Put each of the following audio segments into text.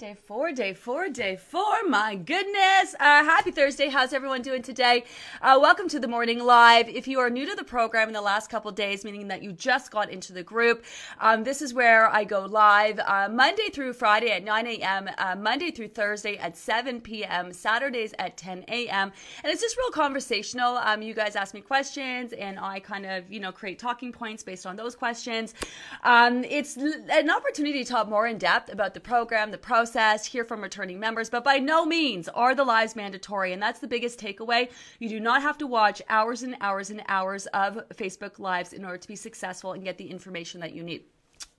Day four, day four, day four. My goodness. Uh, happy Thursday. How's everyone doing today? Uh, welcome to the morning live. If you are new to the program in the last couple days, meaning that you just got into the group, um, this is where I go live uh, Monday through Friday at 9 a.m., uh, Monday through Thursday at 7 p.m., Saturdays at 10 a.m. And it's just real conversational. Um, you guys ask me questions, and I kind of, you know, create talking points based on those questions. Um, it's an opportunity to talk more in depth about the program, the process hear from returning members, but by no means are the lives mandatory. And that's the biggest takeaway. You do not have to watch hours and hours and hours of Facebook Lives in order to be successful and get the information that you need.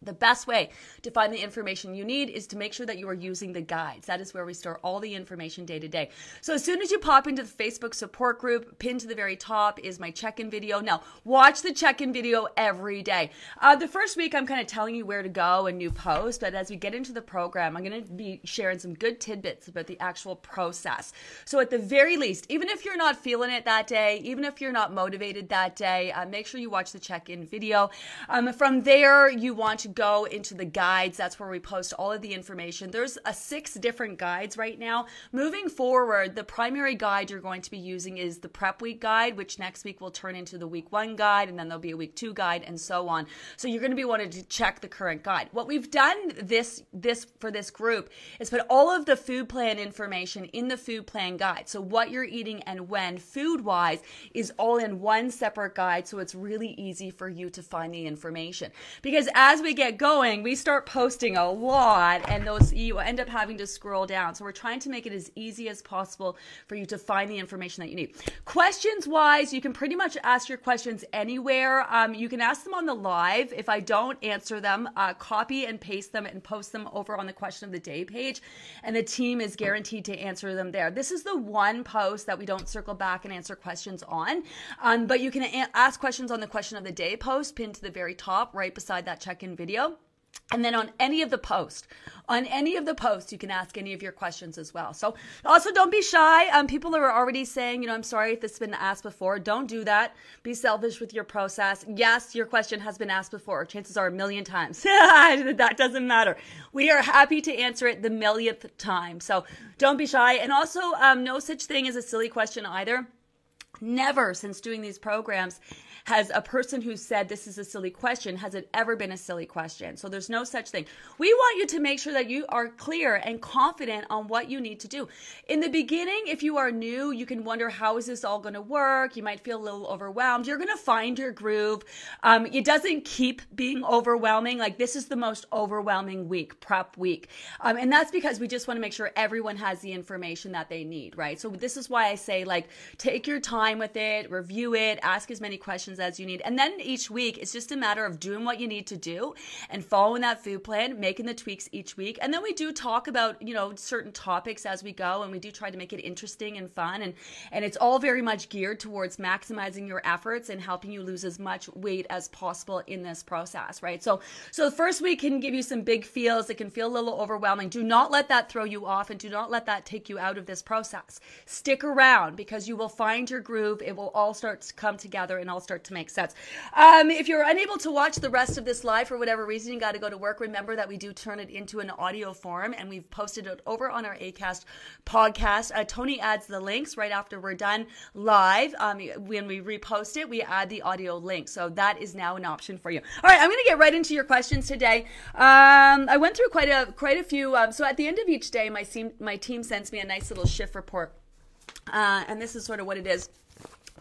The best way to find the information you need is to make sure that you are using the guides. That is where we store all the information day to day. So as soon as you pop into the Facebook support group, pinned to the very top is my check-in video. Now, watch the check-in video every day. Uh, the first week, I'm kind of telling you where to go and new posts, but as we get into the program, I'm going to be sharing some good tidbits about the actual process. So at the very least, even if you're not feeling it that day, even if you're not motivated that day, uh, make sure you watch the check-in video. Um, from there, you want to go into the guides. That's where we post all of the information. There's a six different guides right now. Moving forward, the primary guide you're going to be using is the prep week guide, which next week will turn into the week one guide, and then there'll be a week two guide, and so on. So you're going to be wanting to check the current guide. What we've done this this for this group is put all of the food plan information in the food plan guide. So what you're eating and when, food wise, is all in one separate guide. So it's really easy for you to find the information. Because as we get going, we start posting a lot, and those you end up having to scroll down. So we're trying to make it as easy as possible for you to find the information that you need. Questions wise, you can pretty much ask your questions anywhere. Um, you can ask them on the live. If I don't answer them, uh, copy and paste them and post them over on the question of the day page, and the team is guaranteed to answer them there. This is the one post that we don't circle back and answer questions on, um, but you can a- ask questions on the question of the day post pinned to the very top, right beside that check-in video. And then on any of the posts, on any of the posts, you can ask any of your questions as well. So also don't be shy. Um, people are already saying, you know, I'm sorry if this has been asked before. Don't do that. Be selfish with your process. Yes, your question has been asked before. Chances are a million times. that doesn't matter. We are happy to answer it the millionth time. So don't be shy. And also, um, no such thing as a silly question either. Never since doing these programs has a person who said this is a silly question, has it ever been a silly question? So there's no such thing. We want you to make sure that you are clear and confident on what you need to do. In the beginning, if you are new, you can wonder how is this all going to work? You might feel a little overwhelmed. You're going to find your groove. Um, it doesn't keep being overwhelming. Like this is the most overwhelming week, prep week. Um, and that's because we just want to make sure everyone has the information that they need, right? So this is why I say like take your time with it, review it, ask as many questions as you need. And then each week, it's just a matter of doing what you need to do and following that food plan, making the tweaks each week. And then we do talk about, you know, certain topics as we go and we do try to make it interesting and fun. And, and it's all very much geared towards maximizing your efforts and helping you lose as much weight as possible in this process, right? So, so the first week can give you some big feels. It can feel a little overwhelming. Do not let that throw you off and do not let that take you out of this process. Stick around because you will find your groove. It will all start to come together and all start to make sense. Um, if you're unable to watch the rest of this live for whatever reason, you got to go to work. Remember that we do turn it into an audio form, and we've posted it over on our Acast podcast. Uh, Tony adds the links right after we're done live. Um, when we repost it, we add the audio link, so that is now an option for you. All right, I'm going to get right into your questions today. Um, I went through quite a quite a few. Um, so at the end of each day, my team my team sends me a nice little shift report, uh, and this is sort of what it is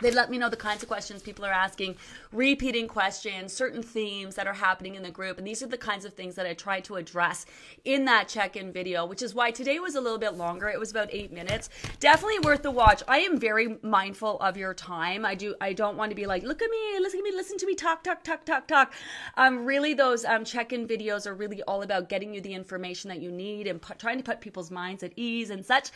they let me know the kinds of questions people are asking, repeating questions, certain themes that are happening in the group. And these are the kinds of things that I try to address in that check in video, which is why today was a little bit longer. It was about eight minutes. Definitely worth the watch. I am very mindful of your time. I do, I don't want to be like, look at me, listen to me, listen to me, talk, talk, talk, talk, talk. Um, really, those um, check in videos are really all about getting you the information that you need and trying to put people's minds at ease and such.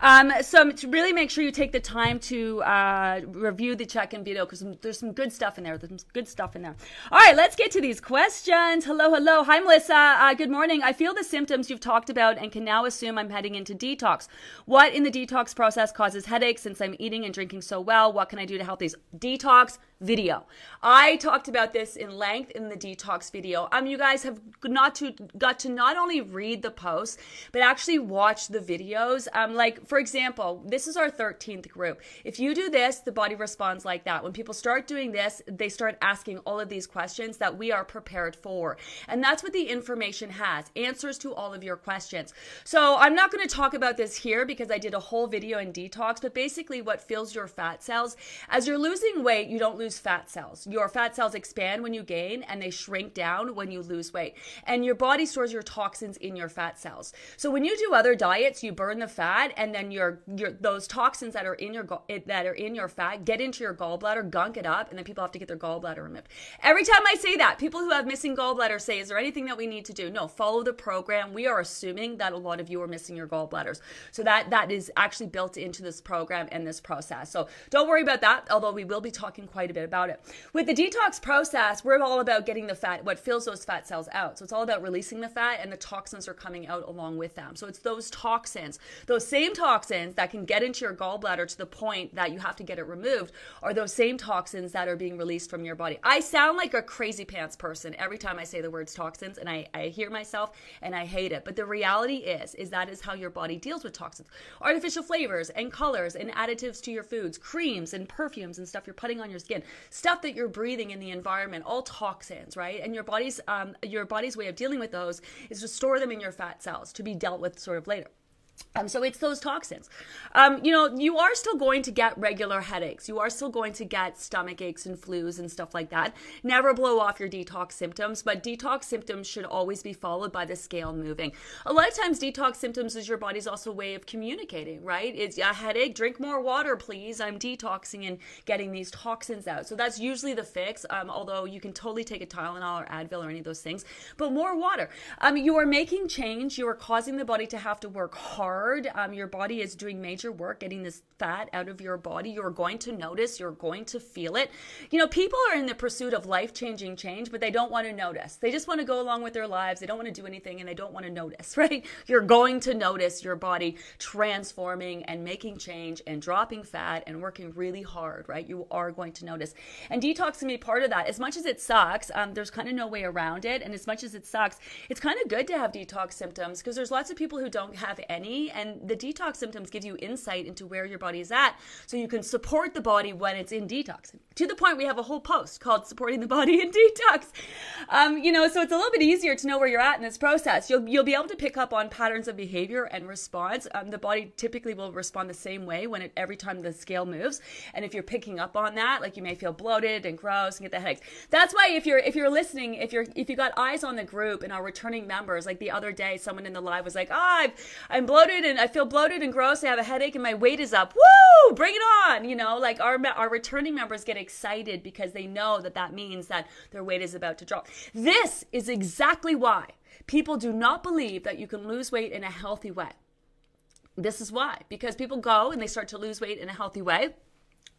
Um, so, to really make sure you take the time to, uh, review the check-in video because there's some good stuff in there. There's some good stuff in there. All right, let's get to these questions. Hello, hello. Hi, Melissa. Uh, good morning. I feel the symptoms you've talked about and can now assume I'm heading into detox. What in the detox process causes headaches since I'm eating and drinking so well? What can I do to help these? Detox video. I talked about this in length in the detox video. Um, you guys have not to got to not only read the posts, but actually watch the videos. Um, like for example, this is our 13th group. If you do this, the body responds like that. When people start doing this, they start asking all of these questions that we are prepared for. And that's what the information has, answers to all of your questions. So I'm not going to talk about this here because I did a whole video in detox, but basically what fills your fat cells, as you're losing weight, you don't lose lose fat cells. Your fat cells expand when you gain and they shrink down when you lose weight. And your body stores your toxins in your fat cells. So when you do other diets, you burn the fat and then your your those toxins that are in your that are in your fat get into your gallbladder, gunk it up, and then people have to get their gallbladder removed. Every time I say that, people who have missing gallbladder say, "Is there anything that we need to do?" No, follow the program. We are assuming that a lot of you are missing your gallbladders. So that that is actually built into this program and this process. So don't worry about that, although we will be talking quite a bit bit about it. With the detox process, we're all about getting the fat, what fills those fat cells out. So it's all about releasing the fat and the toxins are coming out along with them. So it's those toxins, those same toxins that can get into your gallbladder to the point that you have to get it removed, are those same toxins that are being released from your body. I sound like a crazy pants person every time I say the words toxins and I, I hear myself and I hate it. But the reality is, is that is how your body deals with toxins. Artificial flavors and colors and additives to your foods, creams and perfumes and stuff you're putting on your skin stuff that you're breathing in the environment, all toxins, right? And your body's um, your body's way of dealing with those is to store them in your fat cells to be dealt with sort of later. Um, so it's those toxins. Um, you know, you are still going to get regular headaches. You are still going to get stomach aches and flus and stuff like that. Never blow off your detox symptoms, but detox symptoms should always be followed by the scale moving. A lot of times, detox symptoms is your body's also way of communicating, right? It's a headache, drink more water, please. I'm detoxing and getting these toxins out. So that's usually the fix. Um, although you can totally take a Tylenol or Advil or any of those things, but more water. Um, you are making change. You are causing the body to have to work hard hard. Um, your body is doing major work getting this fat out of your body. You're going to notice, you're going to feel it. You know, people are in the pursuit of life changing change, but they don't want to notice. They just want to go along with their lives. They don't want to do anything and they don't want to notice, right? You're going to notice your body transforming and making change and dropping fat and working really hard, right? You are going to notice. And detox can be part of that. As much as it sucks, um, there's kind of no way around it. And as much as it sucks, it's kind of good to have detox symptoms because there's lots of people who don't have any and the detox symptoms give you insight into where your body is at so you can support the body when it's in detox. To the point, we have a whole post called Supporting the Body in Detox. Um, you know, so it's a little bit easier to know where you're at in this process. You'll, you'll be able to pick up on patterns of behavior and response. Um, the body typically will respond the same way when it, every time the scale moves. And if you're picking up on that, like you may feel bloated and gross and get the headaches. That's why if you're if you're listening, if you're if you got eyes on the group and our returning members, like the other day, someone in the live was like, "Ah, oh, I'm bloated." Bloated and I feel bloated and gross. I have a headache and my weight is up. Woo! Bring it on! You know, like our our returning members get excited because they know that that means that their weight is about to drop. This is exactly why people do not believe that you can lose weight in a healthy way. This is why because people go and they start to lose weight in a healthy way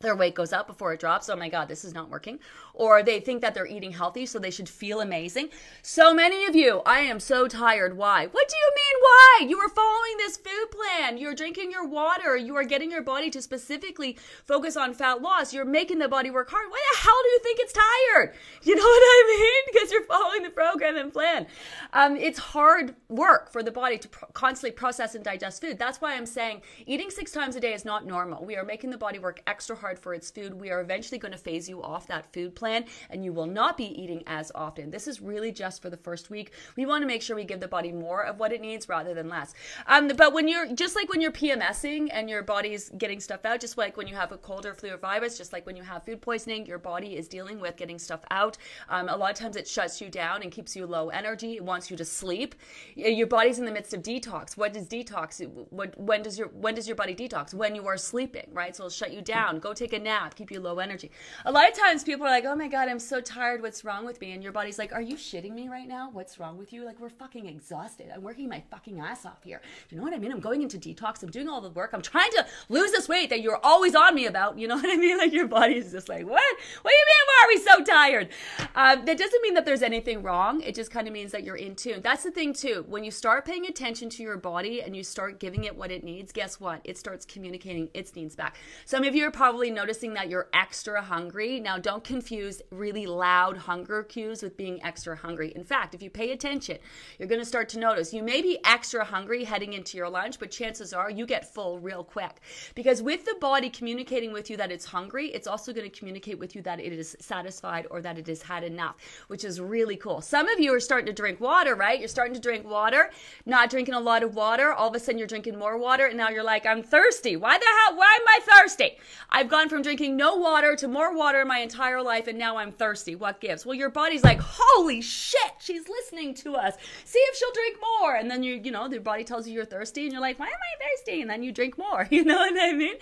their weight goes up before it drops. Oh my God, this is not working. Or they think that they're eating healthy, so they should feel amazing. So many of you, I am so tired. Why? What do you mean, why? You are following this food plan. You're drinking your water. You are getting your body to specifically focus on fat loss. You're making the body work hard. Why the hell do you think it's tired? You know what I mean? Because you're following the program and plan. Um, it's hard work for the body to pro- constantly process and digest food. That's why I'm saying eating six times a day is not normal. We are making the body work extra hard for its food, we are eventually going to phase you off that food plan and you will not be eating as often. This is really just for the first week. We want to make sure we give the body more of what it needs rather than less. Um, but when you're just like when you're PMSing and your body's getting stuff out, just like when you have a cold or flu or virus, just like when you have food poisoning, your body is dealing with getting stuff out. Um, a lot of times it shuts you down and keeps you low energy. It wants you to sleep. Your body's in the midst of detox. What does detox? What, when does your when does your body detox? When you are sleeping, right? So it'll shut you down. Go take a nap. Keep you low energy. A lot of times people are like, "Oh my god, I'm so tired. What's wrong with me?" And your body's like, "Are you shitting me right now? What's wrong with you? Like we're fucking exhausted. I'm working my fucking ass off here. You know what I mean? I'm going into detox. I'm doing all the work. I'm trying to lose this weight that you're always on me about. You know what I mean? Like your body is just like, what? What do you mean? Why are we so tired? Um, that doesn't mean that there's anything wrong. It just kind of means that you're in tune. That's the thing too. When you start paying attention to your body and you start giving it what it needs, guess what? It starts communicating its needs back. Some of you are probably noticing that you're extra hungry. Now, don't confuse really loud hunger cues with being extra hungry. In fact, if you pay attention, you're going to start to notice you may be extra hungry heading into your lunch, but chances are you get full real quick. Because with the body communicating with you that it's hungry, it's also going to communicate with you that it is satisfied or that it has had enough, which is really cool. Some of you are starting to drink water, right? You're starting to drink water, not drinking a lot of water. All of a sudden you're drinking more water, and now you're like, I'm thirsty. Why the hell? Why am I thirsty? I've gone from drinking no water to more water in my entire life, and now I'm thirsty. What gives? Well, your body's like, holy shit, she's listening to us. See if she'll drink more. And then you, you know, the body tells you you're thirsty, and you're like, why am I thirsty? And then you drink more. You know what I mean?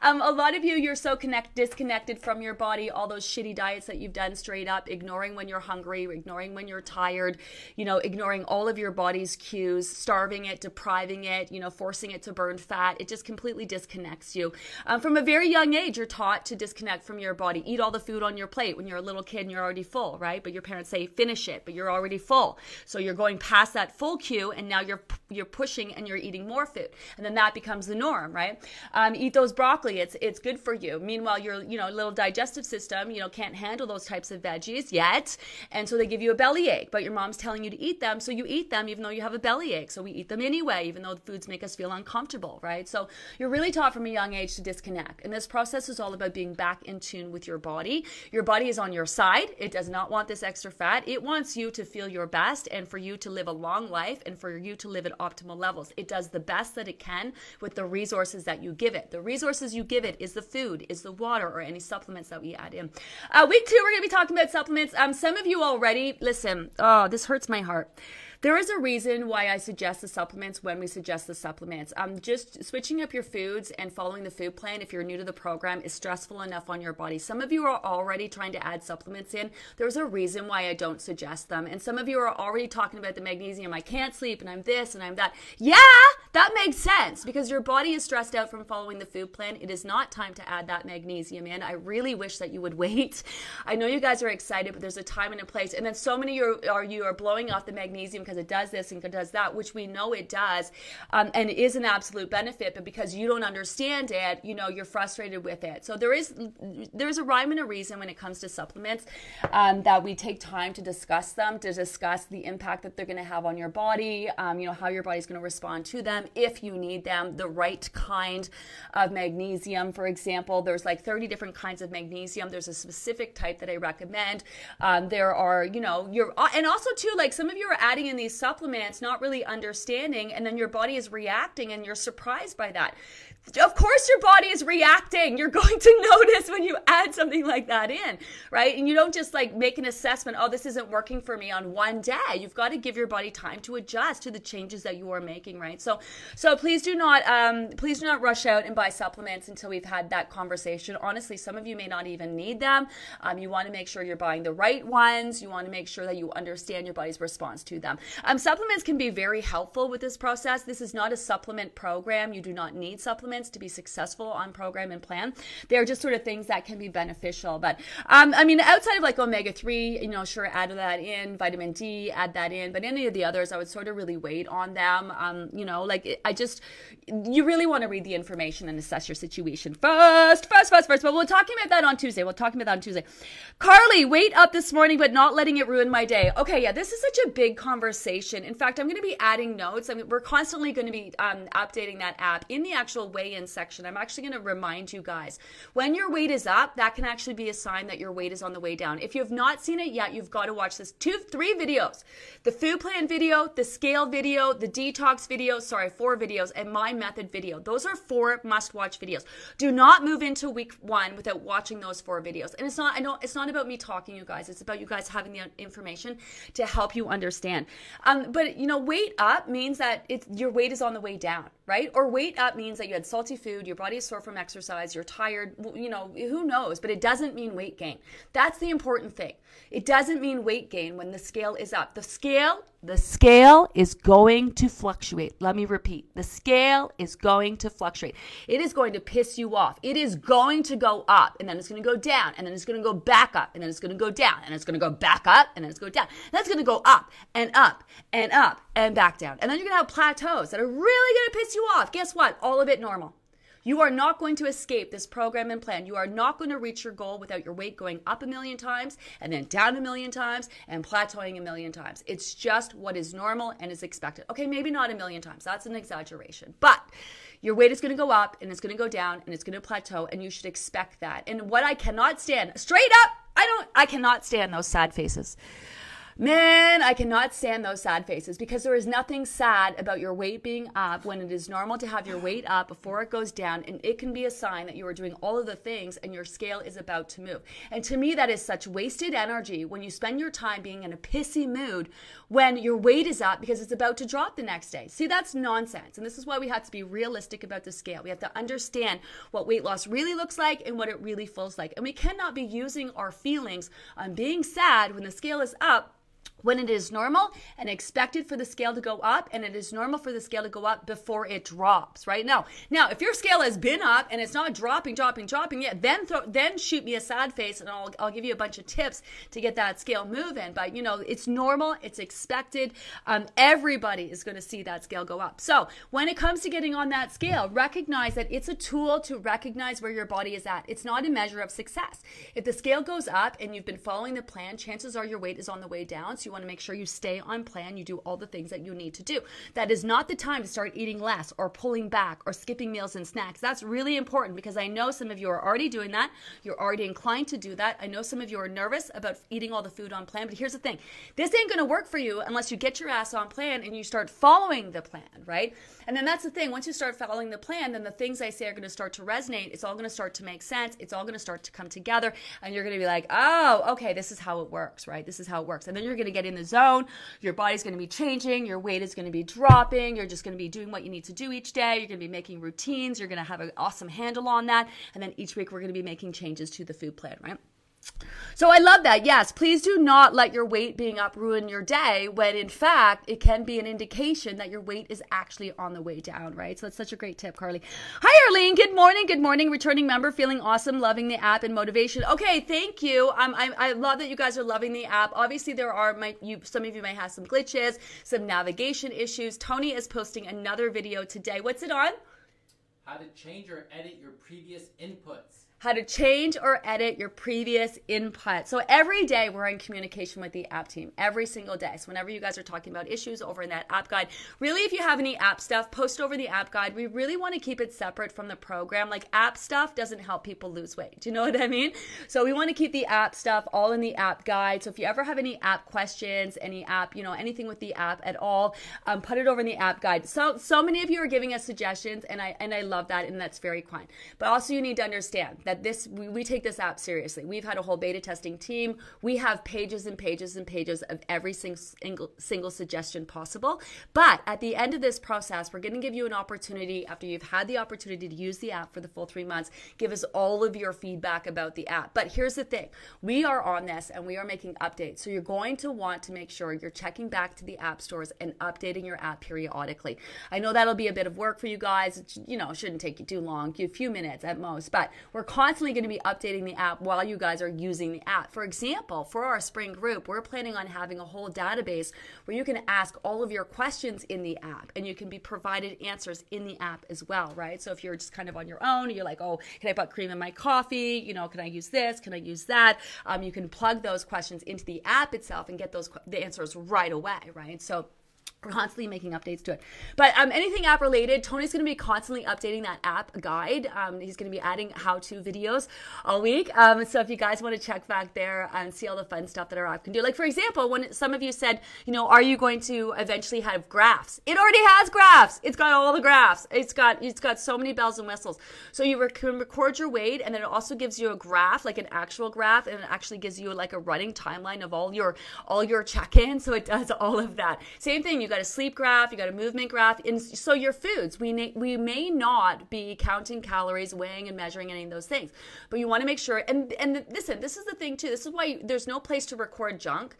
Um, a lot of you, you're so connect disconnected from your body. All those shitty diets that you've done straight up, ignoring when you're hungry, ignoring when you're tired. You know, ignoring all of your body's cues, starving it, depriving it. You know, forcing it to burn fat. It just completely disconnects you. Um, from a very young age, you're taught to disconnect from your body. Eat all the food on your plate when you're a little kid and you're already full, right? But your parents say finish it, but you're already full. So you're going past that full cue, and now you're you're pushing and you're eating more food, and then that becomes the norm, right? Um, eat those broccoli; it's it's good for you. Meanwhile, your you know little digestive system, you know, can't handle those types of veggies yet, and so they give you a belly ache. But your mom's telling you to eat them, so you eat them even though you have a belly ache. So we eat them anyway, even though the foods make us feel uncomfortable, right? So you're really taught from a young age to disconnect, and this process is all about being back in tune with your body. Your body is on your side; it does not want this extra fat. It wants you to feel your best and for you to live a long life and for you to live at optimal levels. It does the best that it can with the resources that you give it. The resources you give it is the food, is the water, or any supplements that we add in. Uh, week two, we're going to be talking about supplements. Um, some of you already, listen, oh, this hurts my heart. There is a reason why I suggest the supplements when we suggest the supplements. Um, just switching up your foods and following the food plan, if you're new to the program, is stressful enough on your body. Some of you are already trying to add supplements in. There's a reason why I don't suggest them. And some of you are already talking about the magnesium. I can't sleep and I'm this and I'm that. Yeah, that makes sense because your body is stressed out from following the food plan. It is not time to add that magnesium in. I really wish that you would wait. I know you guys are excited, but there's a time and a place. And then so many are, are you are blowing off the magnesium because it does this and it does that, which we know it does, um, and is an absolute benefit. But because you don't understand it, you know you're frustrated with it. So there is there's a rhyme and a reason when it comes to supplements um, that we take time to discuss them, to discuss the impact that they're going to have on your body, um, you know how your body's going to respond to them if you need them, the right kind of magnesium, for example. There's like 30 different kinds of magnesium. There's a specific type that I recommend. Um, there are, you know, you're and also too like some of you are adding in these supplements supplements, not really understanding, and then your body is reacting and you're surprised by that. Of course, your body is reacting. You're going to notice when you add something like that in, right? And you don't just like make an assessment, oh, this isn't working for me on one day. You've got to give your body time to adjust to the changes that you are making, right? So, so please do not, um, please do not rush out and buy supplements until we've had that conversation. Honestly, some of you may not even need them. Um, you want to make sure you're buying the right ones. You want to make sure that you understand your body's response to them. Um, supplements can be very helpful with this process. This is not a supplement program. You do not need supplements supplements to be successful on program and plan. They're just sort of things that can be beneficial. But um, I mean, outside of like omega 3, you know, sure, add that in, vitamin D, add that in. But any of the others, I would sort of really weight on them. Um, you know, like I just, you really want to read the information and assess your situation first, first, first, first. But we're talking about that on Tuesday. We'll talk about that on Tuesday. Carly, wait up this morning, but not letting it ruin my day. Okay, yeah, this is such a big conversation. In fact, I'm going to be adding notes. I mean, we're constantly going to be um, updating that app in the actual weigh weigh in section, I'm actually going to remind you guys when your weight is up, that can actually be a sign that your weight is on the way down. If you have not seen it yet, you've got to watch this two, three videos the food plan video, the scale video, the detox video, sorry, four videos, and my method video. Those are four must watch videos. Do not move into week one without watching those four videos. And it's not, I know it's not about me talking, you guys. It's about you guys having the information to help you understand. Um, but you know, weight up means that it's your weight is on the way down, right? Or weight up means that you had salty food, your body is sore from exercise, you're tired, you know, who knows? But it doesn't mean weight gain. That's the important thing. It doesn't mean weight gain when the scale is up. The scale, the scale is going to fluctuate. Let me repeat. The scale is going to fluctuate. It is going to piss you off. It is going to go up and then it's going to go down and then it's going to go back up and then it's going to go down and it's going to go back up and then it's going down. And that's going to go up and up and up and back down. And then you're going to have plateaus that are really going to piss you off. Guess what? All of it normal. You are not going to escape this program and plan. You are not going to reach your goal without your weight going up a million times and then down a million times and plateauing a million times. It's just what is normal and is expected. Okay, maybe not a million times. That's an exaggeration. But your weight is going to go up and it's going to go down and it's going to plateau and you should expect that. And what I cannot stand, straight up, I don't I cannot stand those sad faces. Man, I cannot stand those sad faces because there is nothing sad about your weight being up when it is normal to have your weight up before it goes down. And it can be a sign that you are doing all of the things and your scale is about to move. And to me, that is such wasted energy when you spend your time being in a pissy mood when your weight is up because it's about to drop the next day. See, that's nonsense. And this is why we have to be realistic about the scale. We have to understand what weight loss really looks like and what it really feels like. And we cannot be using our feelings on being sad when the scale is up when it is normal and expected for the scale to go up and it is normal for the scale to go up before it drops right? Now now if your scale has been up and it's not dropping dropping dropping yet then th- then shoot me a sad face and I'll, I'll give you a bunch of tips to get that scale moving. But you know it's normal it's expected um, everybody is going to see that scale go up. So when it comes to getting on that scale recognize that it's a tool to recognize where your body is at. It's not a measure of success. If the scale goes up and you've been following the plan chances are your weight is on the way down so you want to make sure you stay on plan. You do all the things that you need to do. That is not the time to start eating less or pulling back or skipping meals and snacks. That's really important because I know some of you are already doing that. You're already inclined to do that. I know some of you are nervous about eating all the food on plan, but here's the thing this ain't going to work for you unless you get your ass on plan and you start following the plan, right? And then that's the thing. Once you start following the plan, then the things I say are going to start to resonate. It's all going to start to make sense. It's all going to start to come together. And you're going to be like, oh, okay, this is how it works, right? This is how it works. And then you're going to get in the zone. Your body's going to be changing. Your weight is going to be dropping. You're just going to be doing what you need to do each day. You're going to be making routines. You're going to have an awesome handle on that. And then each week, we're going to be making changes to the food plan, right? So I love that. Yes, please do not let your weight being up ruin your day when in fact it can be an indication that your weight is actually on the way down, right? So that's such a great tip, Carly. Hi, Arlene. Good morning. Good morning. Returning member, feeling awesome, loving the app and motivation. Okay, thank you. Um, I, I love that you guys are loving the app. Obviously, there are my you. Some of you may have some glitches, some navigation issues. Tony is posting another video today. What's it on? How to change or edit your previous inputs how to change or edit your previous input. So every day we're in communication with the app team, every single day. So whenever you guys are talking about issues over in that app guide, really if you have any app stuff, post over the app guide. We really want to keep it separate from the program. Like app stuff doesn't help people lose weight. Do you know what I mean? So we want to keep the app stuff all in the app guide. So if you ever have any app questions, any app, you know, anything with the app at all, um, put it over in the app guide. So so many of you are giving us suggestions, and I and I love that, and that's very kind. But also you need to understand that that this we, we take this app seriously. We've had a whole beta testing team. We have pages and pages and pages of every single single suggestion possible. But at the end of this process, we're going to give you an opportunity after you've had the opportunity to use the app for the full 3 months, give us all of your feedback about the app. But here's the thing. We are on this and we are making updates. So you're going to want to make sure you're checking back to the app stores and updating your app periodically. I know that'll be a bit of work for you guys. You know, shouldn't take you too long, a few minutes at most, but we're constantly going to be updating the app while you guys are using the app. For example, for our spring group, we're planning on having a whole database where you can ask all of your questions in the app and you can be provided answers in the app as well, right? So if you're just kind of on your own, you're like, oh, can I put cream in my coffee? You know, can I use this? Can I use that? Um, you can plug those questions into the app itself and get those the answers right away, right? So constantly making updates to it. But um, anything app related, Tony's going to be constantly updating that app guide. Um, he's going to be adding how to videos all week. Um, so if you guys want to check back there and see all the fun stuff that our app can do, like for example, when some of you said, you know, are you going to eventually have graphs? It already has graphs. It's got all the graphs. It's got it's got so many bells and whistles. So you rec- can record your weight, and then it also gives you a graph, like an actual graph, and it actually gives you like a running timeline of all your all your check-ins. So it does all of that. Same thing. You got a sleep graph, you got a movement graph. And so your foods, we may, we may not be counting calories, weighing and measuring any of those things, but you want to make sure. And and listen, this is the thing too. This is why there's no place to record junk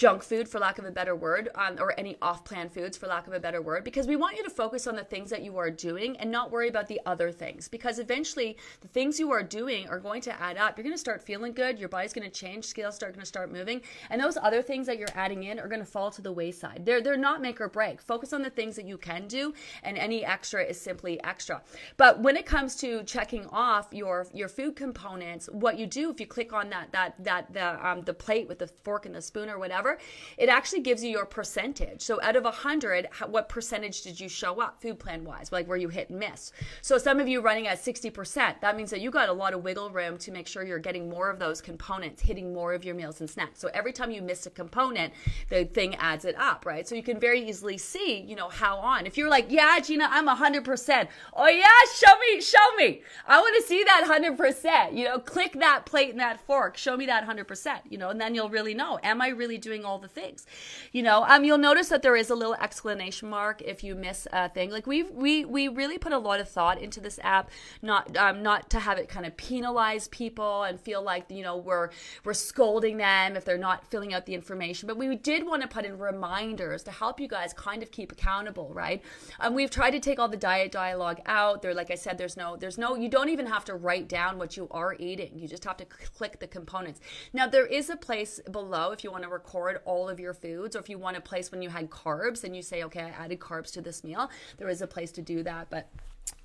junk food, for lack of a better word, um, or any off plan foods, for lack of a better word, because we want you to focus on the things that you are doing and not worry about the other things. Because eventually, the things you are doing are going to add up. You're going to start feeling good, your body's going to change, scales start going to start moving, and those other things that you're adding in are going to fall to the wayside. They're, they're not make or break. Focus on the things that you can do, and any extra is simply extra. But when it comes to checking off your, your food components, what you do if you click on that, that, that, the, um, the plate with the fork and the spoon or whatever, it actually gives you your percentage. So out of 100, what percentage did you show up food plan wise, like where you hit and miss? So some of you running at 60%, that means that you got a lot of wiggle room to make sure you're getting more of those components, hitting more of your meals and snacks. So every time you miss a component, the thing adds it up, right? So you can very easily see, you know, how on. If you're like, yeah, Gina, I'm 100%. Oh yeah, show me, show me. I want to see that 100%. You know, click that plate and that fork. Show me that 100%, you know, and then you'll really know, am I really doing doing all the things. You know, um, you'll notice that there is a little exclamation mark if you miss a thing. Like we we we really put a lot of thought into this app, not um, not to have it kind of penalize people and feel like you know we're we're scolding them if they're not filling out the information. But we did want to put in reminders to help you guys kind of keep accountable, right? Um, we've tried to take all the diet dialogue out. There, like I said, there's no there's no you don't even have to write down what you are eating. You just have to click the components. Now there is a place below if you want to record record all of your foods, or if you want a place when you had carbs and you say, okay, I added carbs to this meal, there is a place to do that. But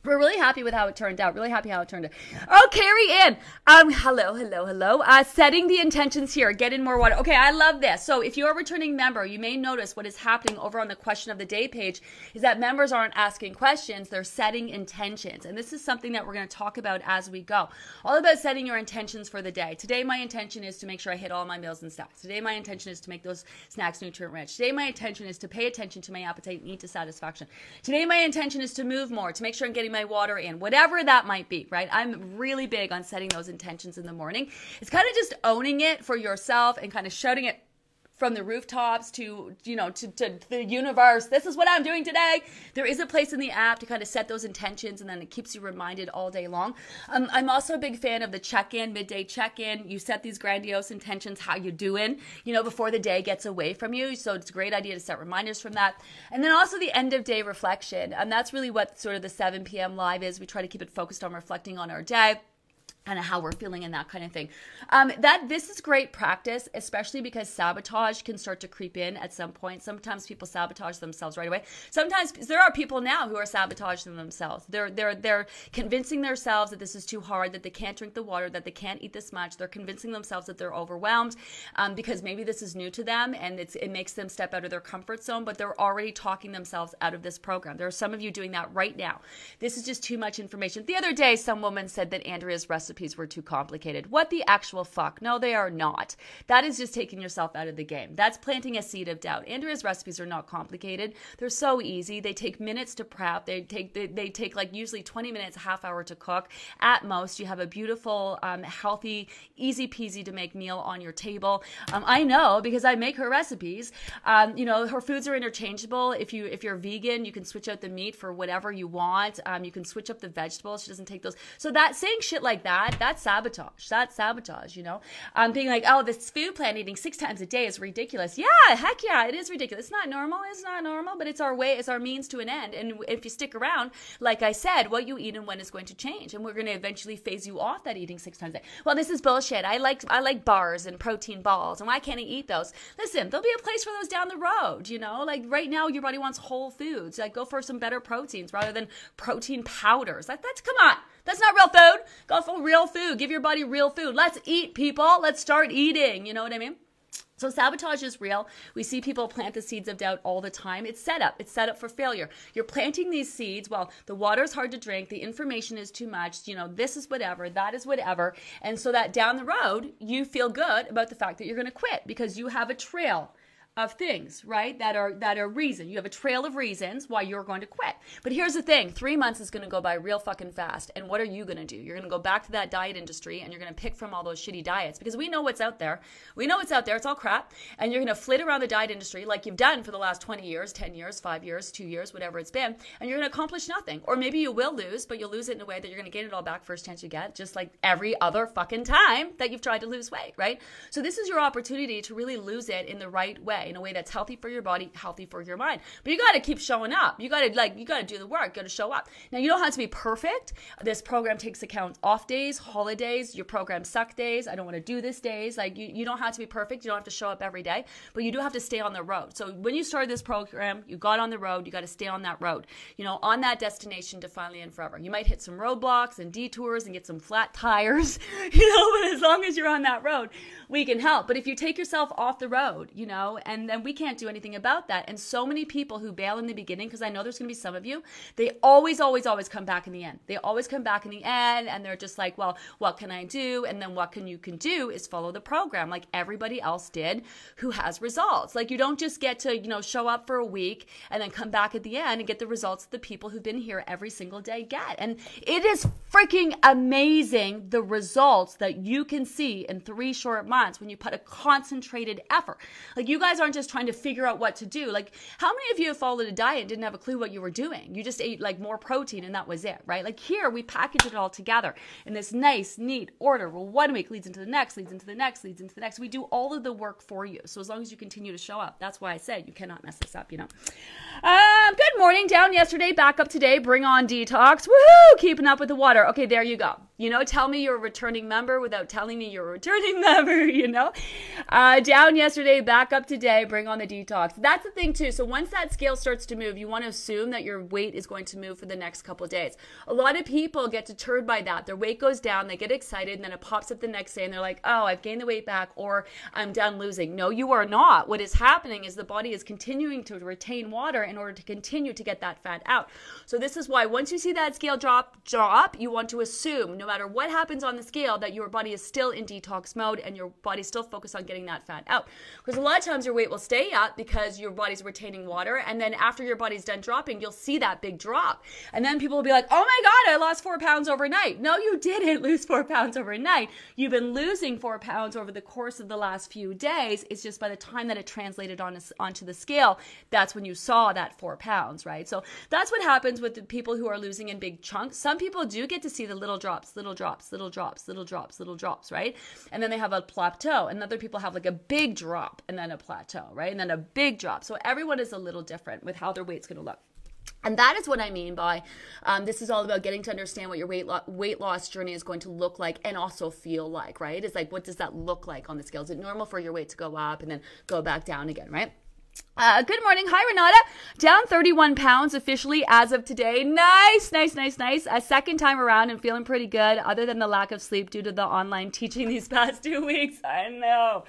we're really happy with how it turned out. Really happy how it turned out. Oh, Carrie Ann. Um, hello, hello, hello. Uh, setting the intentions here. Get in more water. Okay, I love this. So if you're a returning member, you may notice what is happening over on the question of the day page is that members aren't asking questions, they're setting intentions. And this is something that we're going to talk about as we go. All about setting your intentions for the day. Today, my intention is to make sure I hit all my meals and snacks. Today, my intention is to make those snacks nutrient rich. Today, my intention is to pay attention to my appetite and eat to satisfaction. Today, my intention is to move more, to make sure I'm getting my water in, whatever that might be, right? I'm really big on setting those intentions in the morning. It's kind of just owning it for yourself and kind of shouting it from the rooftops to you know to, to the universe. This is what i'm doing today. There is a place in the app to kind of set those intentions and then it keeps you reminded all day long. Um, i'm also a big fan of the check-in midday check-in. You set these grandiose intentions how you doing you know before the day gets away from you. So it's a great idea to set reminders from that. And then also the end of day reflection. And that's really what sort of the 7 p.m live is. We try to keep it focused on reflecting on our day kind of how we're feeling and that kind of thing. Um, that this is great practice, especially because sabotage can start to creep in at some point. Sometimes people sabotage themselves right away. Sometimes there are people now who are sabotaging themselves. They're they're they're convincing themselves that this is too hard, that they can't drink the water, that they can't eat this much. They're convincing themselves that they're overwhelmed um, because maybe this is new to them and it makes them step out of their comfort zone. But they're already talking themselves out of this program. There are some of you doing that right now. This is just too much information. The other day, some woman said that Andrea's recipe recipes were too complicated. What the actual fuck? No, they are not. That is just taking yourself out of the game. That's planting a seed of doubt. Andrea's recipes are not complicated. They're so easy. They take minutes to prep. They take they, they take like usually 20 minutes, half hour to cook. At most, you have a beautiful, um, healthy, easy peasy to make meal on your table. Um, I know because I make her recipes. Um, you know, her foods are interchangeable. If you if you're vegan, you can switch out the meat for whatever you want. Um, you can switch up the vegetables. She doesn't take those. So that saying shit like that that that's sabotage. That's sabotage, you know? Um, being like, oh, this food plan eating six times a day is ridiculous. Yeah, heck yeah, it is ridiculous. It's not normal. It's not normal, but it's our way, it's our means to an end. And if you stick around, like I said, what you eat and when is going to change. And we're going to eventually phase you off that eating six times a day. Well, this is bullshit. I like I like bars and protein balls, and why can't I eat those? Listen, there'll be a place for those down the road, you know? Like right now, your body wants whole foods. Like go for some better proteins rather than protein powders. Like that's come on. That's not real food. Go for real food. Give your body real food. Let's eat, people. Let's start eating. You know what I mean? So sabotage is real. We see people plant the seeds of doubt all the time. It's set up. It's set up for failure. You're planting these seeds. Well, the water is hard to drink. The information is too much. You know, this is whatever. That is whatever. And so that down the road, you feel good about the fact that you're going to quit because you have a trail of things, right? That are that are reason. You have a trail of reasons why you're going to quit. But here's the thing: three months is going to go by real fucking fast. And what are you going to do? You're going to go back to that diet industry and you're going to pick from all those shitty diets because we know what's out there. We know what's out there. It's all crap. And you're going to flit around the diet industry like you've done for the last 20 years, 10 years, five years, two years, whatever it's been, and you're going to accomplish nothing. Or maybe you will lose, but you'll lose it in a way that you're going to gain it all back first chance you get, just like every other fucking time that you've tried to lose weight, right? So this is your opportunity to really lose it in the right way, in a way that's healthy for your body, healthy for your mind. But you got to keep showing up. You got to like you got to do the work. You got to show up. Now you don't have to be perfect. This program takes account off days, holidays, your program suck days. I don't want to do this days. Like you, you don't have to be perfect. You don't have to show up every day, but you do have to stay on the road. So when you started this program, you got on the road. You got to stay on that road. You know, on that destination to finally and forever. You might hit some roadblocks and detours and get some flat tires. You know, but as long as you're on that road, we can help. But if you take yourself off the road, you know, and then we can't do anything about that. And so many people who bail in the beginning, because I know there's going to be some of you, they always, always, always come back in the end. They always come back in the end and they're just like, well, what can I do? And then what can you can do is follow the program like everybody else did who has results. Like you don't just get to, you know, show up for a week and then come back at the end and get the results that the people who've been here every single day get. And it is freaking amazing the results that you can see in three short months when you put a concentrated effort. Like you guys aren't just trying to figure out what to do. Like how many of you have followed a diet and didn't have a clue what you were doing? You just ate like more protein and that was it, right? Like here we package it all together in this nice, neat order. Well, one week leads into the next, leads into the next, leads into the next. We do all of the work for you. So as long as you continue to show up, that's why I said you cannot mess this up, you know. Um, good morning. Down yesterday, back up today. Bring on detox. Woohoo! Keeping up with the water. Okay, there you go. You know, tell me you're a returning member without telling me you're a returning member, you know? Uh, down yesterday, back up today, bring on the detox. That's the thing, too. So once that scale starts to move, you want to assume that your weight is going to move for the next couple days. A lot of people get deterred by that. Their weight goes down, they get excited, and then it pops up the next day, and they're like, oh, I've gained the weight back, or I'm done losing. No, you are not. What is happening is the body is continuing to retain water in order to continue to get that fat out. So this is why once you see that scale drop, drop, you want to assume, no matter what happens on the scale, that your body is still in detox mode and your body's still focused on getting that fat out. Because a lot of times your weight will stay up because your body's retaining water, and then after your body's done dropping, you'll see that big drop. And then people will be like, oh my God, I lost four pounds overnight. No, you didn't lose four pounds overnight. You've been losing four pounds over the course of the last few days. It's just by the time that it translated on, onto the scale, that's when you saw that four pounds, right? So that's what happens with the people who are losing in big chunks. Some people do get to see the little drops, little drops, little drops, little drops, little drops, right? And then they have a plateau. And other people have like a big drop and then a plateau, right? And then a big drop. So everyone is a little different with how their weight's to look. And that is what I mean by um, this is all about getting to understand what your weight lo- weight loss journey is going to look like and also feel like, right? It's like, what does that look like on the scale? Is it normal for your weight to go up and then go back down again, right? Uh, good morning. Hi, Renata. Down 31 pounds officially as of today. Nice, nice, nice, nice. A second time around and feeling pretty good, other than the lack of sleep due to the online teaching these past two weeks. I know.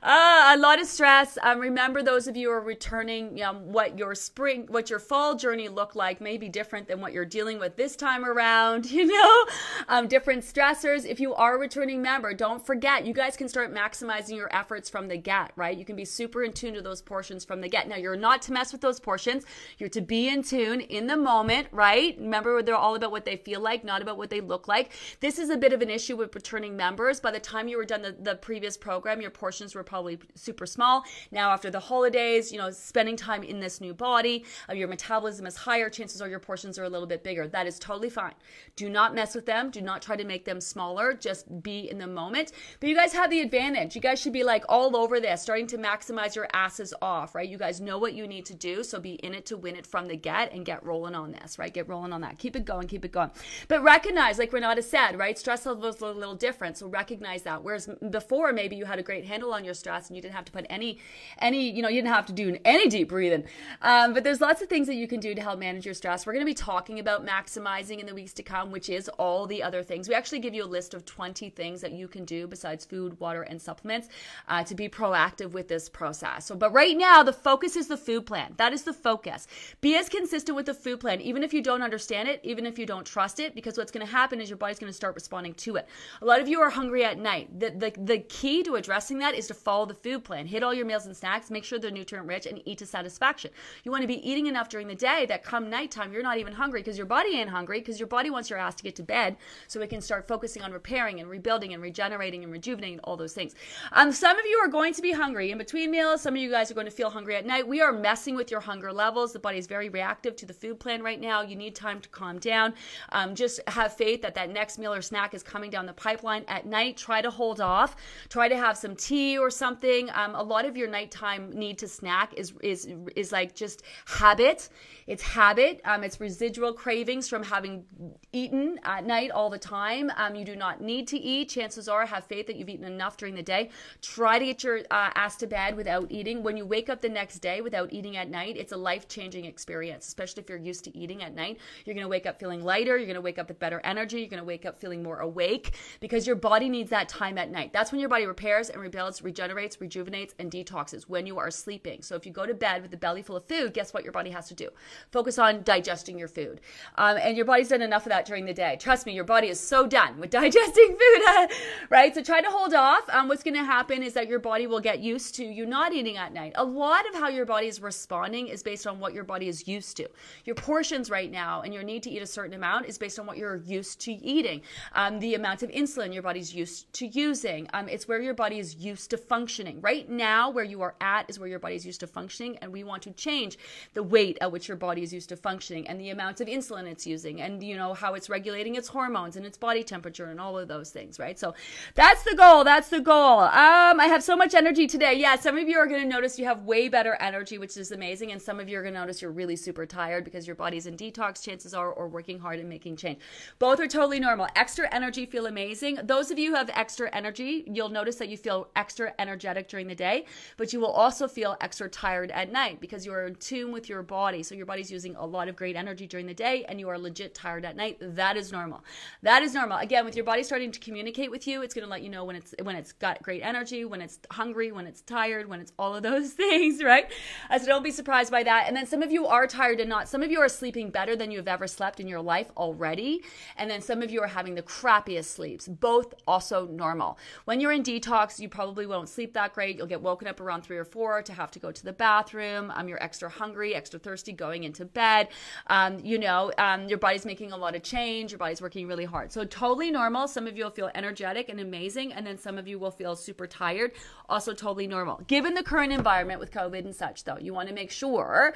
Uh, a lot of stress. Um, remember, those of you who are returning, um, what your spring, what your fall journey looked like may be different than what you're dealing with this time around. You know, um, different stressors. If you are a returning member, don't forget you guys can start maximizing your efforts from the get. Right, you can be super in tune to those portions from the get. Now, you're not to mess with those portions. You're to be in tune in the moment. Right. Remember, they're all about what they feel like, not about what they look like. This is a bit of an issue with returning members. By the time you were done the, the previous program, your portions were probably super small. Now, after the holidays, you know, spending time in this new body, uh, your metabolism is higher, chances are your portions are a little bit bigger. That is totally fine. Do not mess with them. Do not try to make them smaller. Just be in the moment. But you guys have the advantage. You guys should be like all over this, starting to maximize your asses off off, right? You guys know what you need to do, so be in it to win it from the get and get rolling on this, right? Get rolling on that. Keep it going, keep it going. But recognize, like Renata said, right? Stress levels are a little different, so recognize that. Whereas before, maybe you had a great handle on your stress and you didn't have to put any, any, you know, you didn't have to do any deep breathing. Um, but there's lots of things that you can do to help manage your stress. We're going to be talking about maximizing in the weeks to come, which is all the other things. We actually give you a list of 20 things that you can do besides food, water, and supplements uh, to be proactive with this process. So, but right now, the focus is the food plan. That is the focus. Be as consistent with the food plan, even if you don't understand it, even if you don't trust it, because what's going to happen is your body's going to start responding to it. A lot of you are hungry at night. The, the, the key to addressing that is to follow the food plan. Hit all your meals and snacks, make sure they're nutrient rich, and eat to satisfaction. You want to be eating enough during the day that come nighttime, you're not even hungry because your body ain't hungry because your body wants your ass to get to bed so it can start focusing on repairing and rebuilding and regenerating and rejuvenating all those things. Um, some of you are going to be hungry in between meals. Some of you guys are going to feel hungry at night. We are messing with your hunger levels. The body is very reactive to the food plan right now. You need time to calm down. Um, just have faith that that next meal or snack is coming down the pipeline at night. Try to hold off. Try to have some tea or something. Um, a lot of your nighttime need to snack is is is like just habit. It's habit. Um, it's residual cravings from having eaten at night all the time. Um, you do not need to eat. Chances are, have faith that you've eaten enough during the day. Try to get your uh, ass to bed without eating. When you wake up the next day without eating at night, it's a life changing experience, especially if you're used to eating at night. You're going to wake up feeling lighter. You're going to wake up with better energy. You're going to wake up feeling more awake because your body needs that time at night. That's when your body repairs and rebuilds, regenerates, rejuvenates, and detoxes when you are sleeping. So if you go to bed with a belly full of food, guess what your body has to do? Focus on digesting your food. Um, and your body's done enough of that during the day. Trust me, your body is so done with digesting food, right? So try to hold off. Um, what's going to happen is that your body will get used to you not eating at night. A lot of how your body is responding is based on what your body is used to. Your portions right now and your need to eat a certain amount is based on what you're used to eating. Um, the amount of insulin your body's used to using. Um, it's where your body is used to functioning. Right now, where you are at is where your body is used to functioning, and we want to change the weight at which your body is used to functioning and the amount of insulin it's using, and you know how it's regulating its hormones and its body temperature and all of those things, right? So that's the goal. That's the goal. Um, I have so much energy today. Yeah, some of you are going to notice you have way better energy, which is amazing, and some of you are going to notice you're really super tired because your body's in detox. Chances are, or working hard and making change. Both are totally normal. Extra energy feel amazing. Those of you who have extra energy, you'll notice that you feel extra energetic during the day, but you will also feel extra tired at night because you are in tune with your body. So your body's using a lot of great energy during the day and you are legit tired at night. That is normal. That is normal. Again, with your body starting to communicate with you, it's going to let you know when it's when it's got great energy, when it's hungry, when it's tired, when it's all of those things, right? Uh, so don't be surprised by that. And then some of you are tired and not. Some of you are sleeping better than you've ever slept in your life already, and then some of you are having the crappiest sleeps. Both also normal. When you're in detox, you probably won't sleep that great. You'll get woken up around three or four to have to go to the bathroom. Um, you're extra hungry, extra thirsty going into bed. Um, you know, um, your body's making a lot of change. Your body's working really hard. So totally normal. Some of you will feel energetic and amazing, and then some of you will feel super tired. Also totally normal. Given the current environment with COVID and such, though, you want to make sure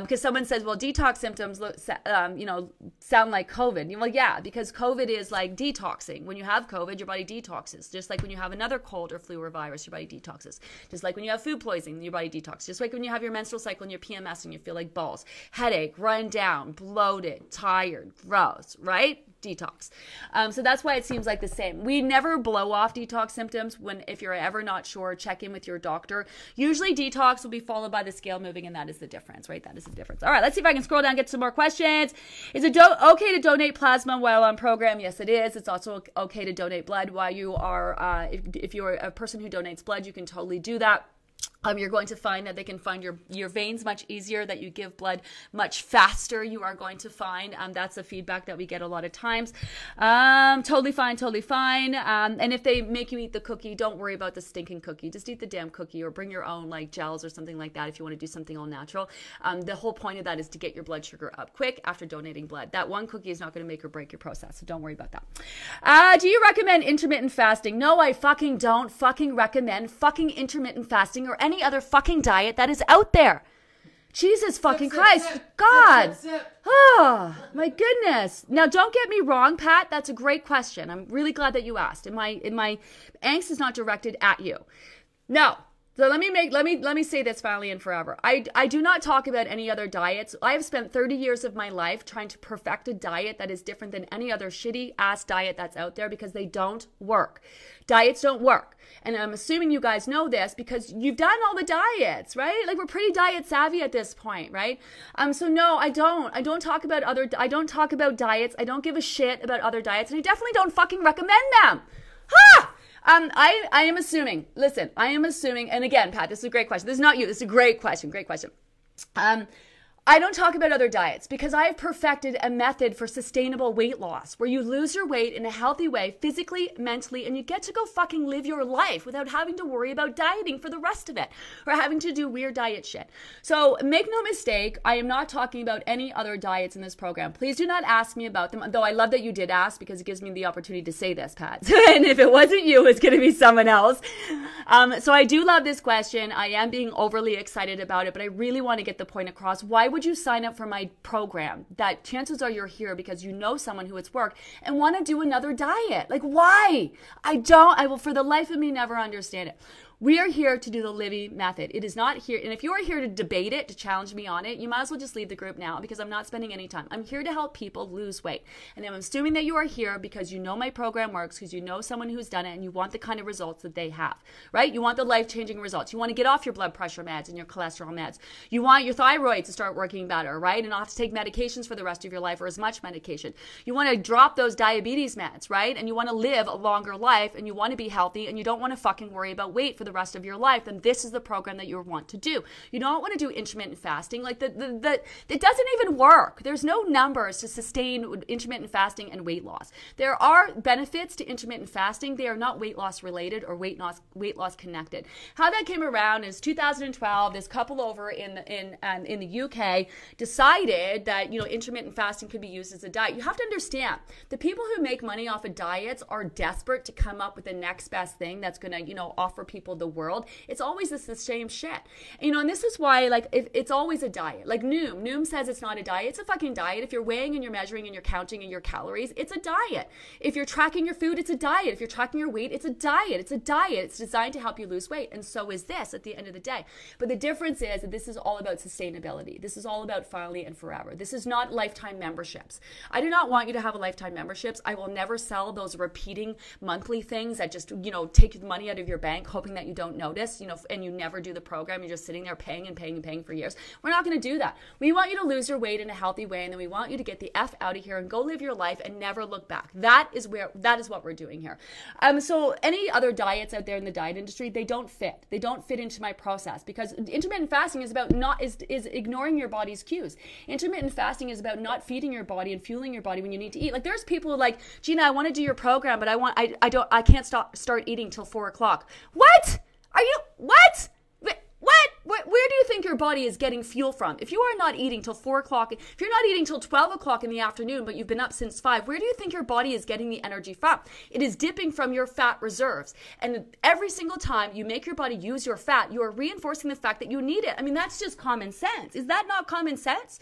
because someone says, "Well, detox symptoms look, um, you know, sound like COVID." Well, yeah, because COVID is like detoxing. When you have COVID, your body detoxes, just like when you have another cold or flu or virus, your body detoxes. Just like when you have food poisoning, your body detoxes. Just like when you have your menstrual cycle and your PMS and you feel like balls, headache, run down, bloated, tired, gross, right? Detox. Um, so that's why it seems like the same. We never blow off detox symptoms when if you're ever not sure, check in with your doctor. Usually detox will be followed by the scale moving, and that is the difference, right? That is the difference. All right, let's see if I can scroll down, get some more questions. Is it do- okay to donate plasma while on program? Yes, it is. It's also okay to donate blood while you are. Uh, if, if you're a person who donates blood, you can totally do that. Um, you're going to find that they can find your your veins much easier, that you give blood much faster. You are going to find um, that's the feedback that we get a lot of times. Um, totally fine, totally fine. Um, and if they make you eat the cookie, don't worry about the stinking cookie. Just eat the damn cookie, or bring your own like gels or something like that if you want to do something all natural. Um, the whole point of that is to get your blood sugar up quick after donating blood. That one cookie is not going to make or break your process, so don't worry about that. Uh, do you recommend intermittent fasting? No, I fucking don't. Fucking recommend fucking intermittent fasting or any other fucking diet that is out there. Jesus fucking sip, Christ. sip. God. Sip. Oh, ah, my goodness. Now don't get me wrong, Pat, that's a great question. I'm really glad that you asked. And my and my angst is not directed at you. No. So let me make let me let me say this finally and forever. I I do not talk about any other diets. I have spent 30 years of my life trying to perfect a diet that is different than any other shitty ass diet that's out there because they don't work. Diets don't work. And I'm assuming you guys know this because you've done all the diets, right? Like we're pretty diet savvy at this point, right? Um so no, I don't. I don't talk about other I don't talk about diets. I don't give a shit about other diets and I definitely don't fucking recommend them. Ha! Um, I, I am assuming, listen, I am assuming, and again, Pat, this is a great question. This is not you. This is a great question. Great question. Um, I don't talk about other diets because I have perfected a method for sustainable weight loss where you lose your weight in a healthy way, physically, mentally, and you get to go fucking live your life without having to worry about dieting for the rest of it or having to do weird diet shit. So make no mistake, I am not talking about any other diets in this program. Please do not ask me about them, though I love that you did ask because it gives me the opportunity to say this, Pat. and if it wasn't you, it's going to be someone else. Um, so I do love this question. I am being overly excited about it, but I really want to get the point across. Why would you sign up for my program? That chances are you're here because you know someone who it's worked and want to do another diet. Like, why? I don't, I will for the life of me never understand it. We are here to do the Livy method. It is not here. And if you are here to debate it, to challenge me on it, you might as well just leave the group now because I'm not spending any time. I'm here to help people lose weight. And I'm assuming that you are here because you know my program works, because you know someone who's done it and you want the kind of results that they have, right? You want the life changing results. You want to get off your blood pressure meds and your cholesterol meds. You want your thyroid to start working better, right? And not to take medications for the rest of your life or as much medication. You want to drop those diabetes meds, right? And you want to live a longer life and you want to be healthy and you don't want to fucking worry about weight for the rest of your life, then this is the program that you want to do. You don't want to do intermittent fasting. Like the, the, the it doesn't even work. There's no numbers to sustain intermittent fasting and weight loss. There are benefits to intermittent fasting. They are not weight loss related or weight loss weight loss connected. How that came around is 2012. This couple over in the, in um, in the UK decided that you know intermittent fasting could be used as a diet. You have to understand the people who make money off of diets are desperate to come up with the next best thing that's going to you know offer people the world. It's always this the same shit. You know, and this is why like it's always a diet. Like Noom, Noom says it's not a diet. It's a fucking diet. If you're weighing and you're measuring and you're counting and your calories, it's a diet. If you're tracking your food, it's a diet. If you're tracking your weight, it's a diet. It's a diet. It's designed to help you lose weight, and so is this at the end of the day. But the difference is that this is all about sustainability. This is all about finally and forever. This is not lifetime memberships. I do not want you to have a lifetime memberships. I will never sell those repeating monthly things that just, you know, take the money out of your bank hoping that you don't notice, you know, and you never do the program. You're just sitting there paying and paying and paying for years. We're not going to do that. We want you to lose your weight in a healthy way and then we want you to get the F out of here and go live your life and never look back. That is where that is what we're doing here. Um so any other diets out there in the diet industry, they don't fit. They don't fit into my process because intermittent fasting is about not is is ignoring your body's cues. Intermittent fasting is about not feeding your body and fueling your body when you need to eat. Like there's people like, Gina, I want to do your program, but I want I, I don't I can't stop start eating till four o'clock. What? Are you what? What? Where, where, do you think your body is getting fuel from? If you are not eating till four o'clock, if you're not eating till 12 o'clock in the afternoon, but you've been up since five, where do you think your body is getting the energy from? It is dipping from your fat reserves. And every single time you make your body use your fat, you are reinforcing the fact that you need it. I mean, that's just common sense. Is that not common sense?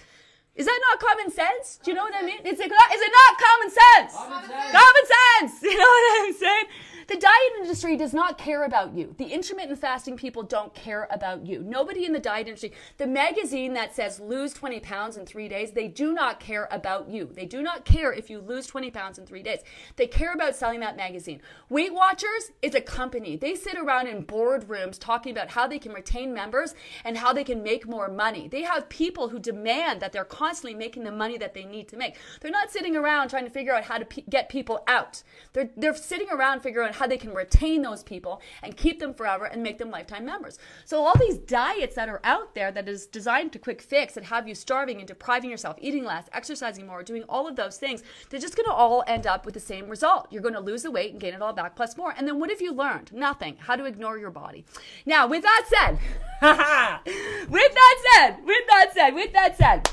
Is that not common sense? Do you know what I mean? Is it, is it not common sense? Common sense. Common sense. You know what I'm saying? The diet industry does not care about you. The intermittent fasting people don't care about you. Nobody in the diet industry, the magazine that says lose 20 pounds in three days, they do not care about you. They do not care if you lose 20 pounds in three days. They care about selling that magazine. Weight Watchers is a company. They sit around in boardrooms talking about how they can retain members and how they can make more money. They have people who demand that they're constantly making the money that they need to make. They're not sitting around trying to figure out how to p- get people out. They're, they're sitting around figuring out how they can retain those people and keep them forever and make them lifetime members. So all these diets that are out there that is designed to quick fix and have you starving and depriving yourself, eating less, exercising more, doing all of those things, they're just going to all end up with the same result. You're going to lose the weight and gain it all back plus more. And then what have you learned? Nothing. How to ignore your body. Now, with that said, with that said, with that said, with that said,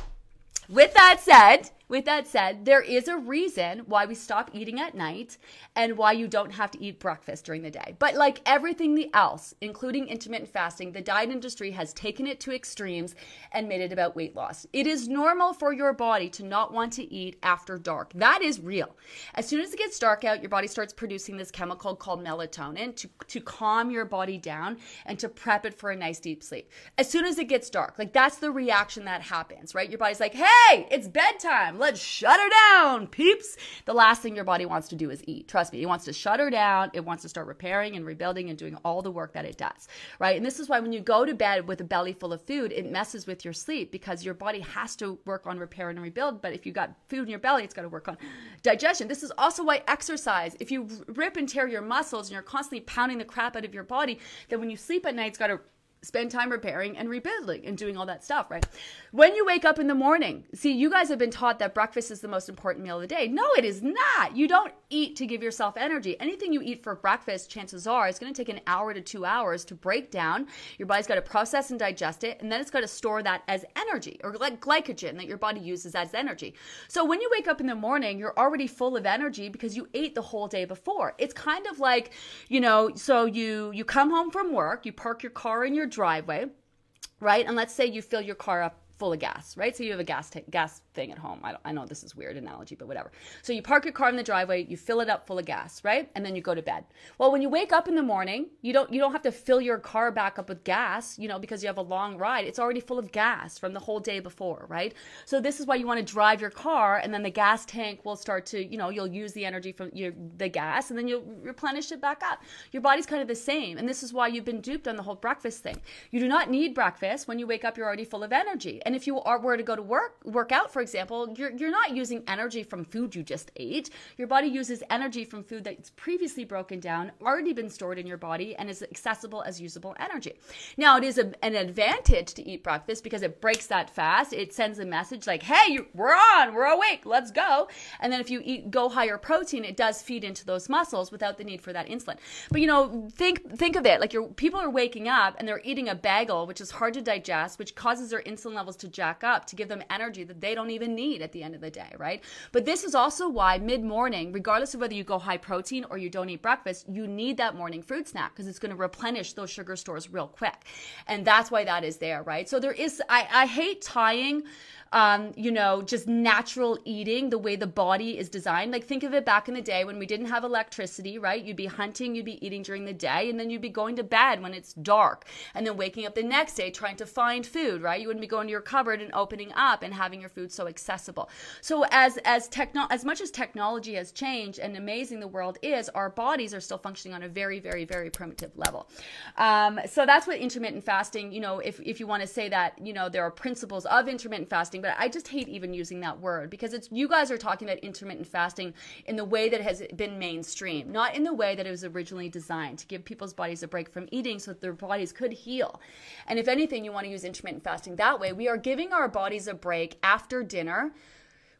with that said, with that said, there is a reason why we stop eating at night and why you don't have to eat breakfast during the day. But like everything else, including intermittent fasting, the diet industry has taken it to extremes and made it about weight loss. It is normal for your body to not want to eat after dark. That is real. As soon as it gets dark out, your body starts producing this chemical called melatonin to, to calm your body down and to prep it for a nice deep sleep. As soon as it gets dark, like that's the reaction that happens, right? Your body's like, hey, it's bedtime. Let's shut her down, peeps. The last thing your body wants to do is eat. Trust me, it wants to shut her down. It wants to start repairing and rebuilding and doing all the work that it does, right? And this is why when you go to bed with a belly full of food, it messes with your sleep because your body has to work on repair and rebuild. But if you got food in your belly, it's got to work on digestion. This is also why exercise, if you rip and tear your muscles and you're constantly pounding the crap out of your body, then when you sleep at night, it's got to spend time repairing and rebuilding and doing all that stuff, right? When you wake up in the morning, see, you guys have been taught that breakfast is the most important meal of the day. No, it is not. You don't eat to give yourself energy. Anything you eat for breakfast, chances are, it's going to take an hour to two hours to break down. Your body's got to process and digest it, and then it's got to store that as energy or like glycogen that your body uses as energy. So when you wake up in the morning, you're already full of energy because you ate the whole day before. It's kind of like, you know, so you you come home from work, you park your car in your driveway, right? And let's say you fill your car up full of gas, right? So you have a gas t- gas thing at home. I, I know this is weird analogy, but whatever. So you park your car in the driveway, you fill it up full of gas, right? And then you go to bed. Well, when you wake up in the morning, you don't you don't have to fill your car back up with gas, you know, because you have a long ride. It's already full of gas from the whole day before, right? So this is why you want to drive your car, and then the gas tank will start to, you know, you'll use the energy from your the gas, and then you'll replenish it back up. Your body's kind of the same, and this is why you've been duped on the whole breakfast thing. You do not need breakfast. When you wake up, you're already full of energy. And if you are were to go to work, work out, for example, you're, you're not using energy from food you just ate. Your body uses energy from food that's previously broken down, already been stored in your body, and is accessible as usable energy. Now, it is a, an advantage to eat breakfast because it breaks that fast. It sends a message like, hey, we're on, we're awake, let's go. And then if you eat go higher protein, it does feed into those muscles without the need for that insulin. But you know, think think of it like your people are waking up and they're eating a bagel, which is hard to digest, which causes their insulin levels to jack up to give them energy that they don't even need at the end of the day, right? But this is also why mid morning, regardless of whether you go high protein or you don't eat breakfast, you need that morning fruit snack because it's going to replenish those sugar stores real quick. And that's why that is there, right? So there is, I, I hate tying um, you know, just natural eating, the way the body is designed. Like, think of it back in the day when we didn't have electricity, right? You'd be hunting, you'd be eating during the day, and then you'd be going to bed when it's dark, and then waking up the next day trying to find food, right? You wouldn't be going to your cupboard and opening up and having your food so accessible. So, as as techno, as much as technology has changed and amazing the world is, our bodies are still functioning on a very, very, very primitive level. Um, so that's what intermittent fasting. You know, if if you want to say that, you know, there are principles of intermittent fasting but I just hate even using that word because it's you guys are talking about intermittent fasting in the way that has been mainstream, not in the way that it was originally designed to give people's bodies a break from eating so that their bodies could heal. And if anything, you want to use intermittent fasting that way, we are giving our bodies a break after dinner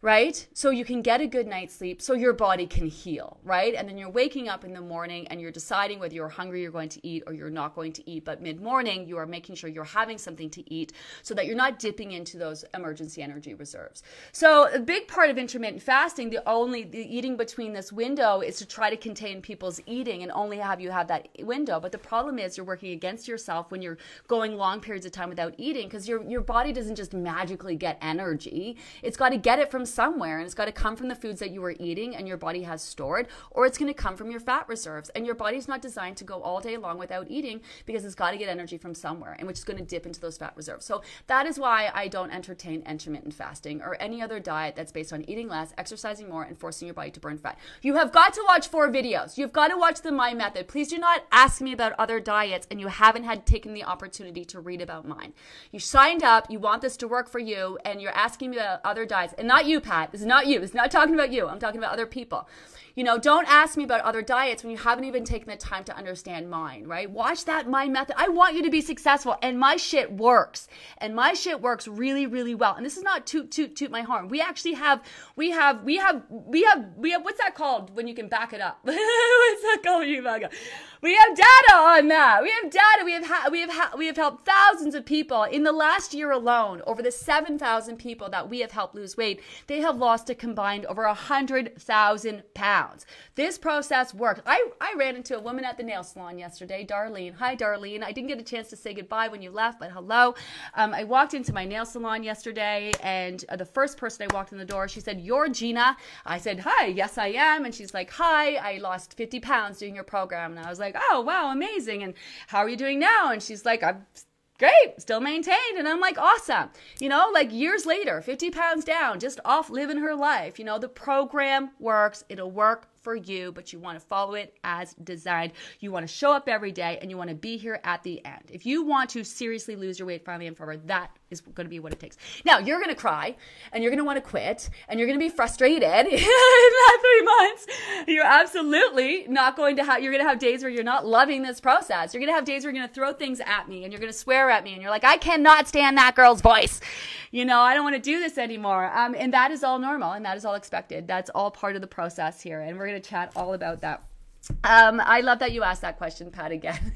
right? So you can get a good night's sleep so your body can heal, right? And then you're waking up in the morning and you're deciding whether you're hungry, you're going to eat, or you're not going to eat. But mid morning, you are making sure you're having something to eat so that you're not dipping into those emergency energy reserves. So a big part of intermittent fasting, the only the eating between this window is to try to contain people's eating and only have you have that window. But the problem is you're working against yourself when you're going long periods of time without eating because your your body doesn't just magically get energy. It's got to get it from somewhere and it's got to come from the foods that you were eating and your body has stored or it's going to come from your fat reserves. And your body's not designed to go all day long without eating because it's got to get energy from somewhere and which is going to dip into those fat reserves. So that is why i don't entertain intermittent fasting or any other diet that's based on eating less exercising more and forcing your body to burn fat. You have got to watch four videos. You've got to watch the my method. Please do not ask me about other diets and you haven't had taken the opportunity to read about mine. You signed up you want this to work for you and you're asking me about other diets and not you Pat. This is not you. Is not talking about you. I'm talking about other people. You know, don't ask me about other diets when you haven't even taken the time to understand mine, right? Watch that mind method. I want you to be successful and my shit works. And my shit works really, really well. And this is not toot, toot, toot my horn. We actually have, we have, we have, we have, we have, what's that called when you can back it up? what's that called? You back up? We have data on that. We have data. We have ha- we have ha- we have helped thousands of people in the last year alone. Over the seven thousand people that we have helped lose weight, they have lost a combined over a hundred thousand pounds. This process worked. I, I ran into a woman at the nail salon yesterday, Darlene. Hi, Darlene. I didn't get a chance to say goodbye when you left, but hello. Um, I walked into my nail salon yesterday, and uh, the first person I walked in the door, she said, "You're Gina." I said, "Hi, yes, I am." And she's like, "Hi, I lost 50 pounds doing your program." And I was like, "Oh, wow, amazing!" And how are you doing now? And she's like, "I'm." Great, still maintained. And I'm like, awesome. You know, like years later, 50 pounds down, just off living her life. You know, the program works. It'll work for you, but you want to follow it as designed. You want to show up every day and you want to be here at the end. If you want to seriously lose your weight finally and forever, that is going to be what it takes. Now, you're going to cry and you're going to want to quit and you're going to be frustrated in that three months. You're absolutely not going to have, you're going to have days where you're not loving this process. You're going to have days where you're going to throw things at me and you're going to swear at me and you're like, I cannot stand that girl's voice. You know, I don't want to do this anymore. Um, and that is all normal and that is all expected. That's all part of the process here. And we're going chat all about that. Um, I love that you asked that question, Pat, again.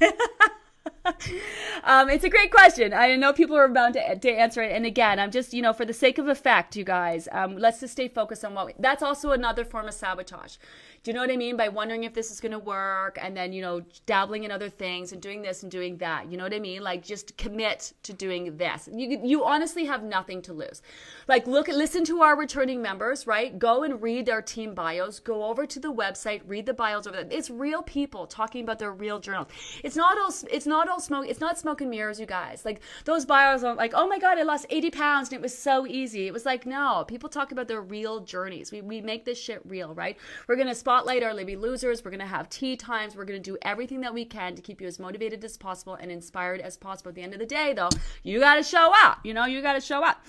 um, it's a great question. I know people are bound to, to answer it. And again, I'm just, you know, for the sake of effect, you guys, um, let's just stay focused on what we, that's also another form of sabotage. Do you know what I mean? By wondering if this is going to work and then, you know, dabbling in other things and doing this and doing that. You know what I mean? Like just commit to doing this. You, you honestly have nothing to lose. Like look, listen to our returning members, right? Go and read their team bios. Go over to the website, read the bios over there. It's real people talking about their real journals. It's not all, it's not all smoke. It's not smoke and mirrors, you guys. Like those bios are like, oh my God, I lost 80 pounds and it was so easy. It was like, no, people talk about their real journeys. We, we make this shit real, right? We're going to spotlight our Livy losers. We're going to have tea times. We're going to do everything that we can to keep you as motivated as possible and inspired as possible. At the end of the day, though, you got to show up. You know, you got to show up.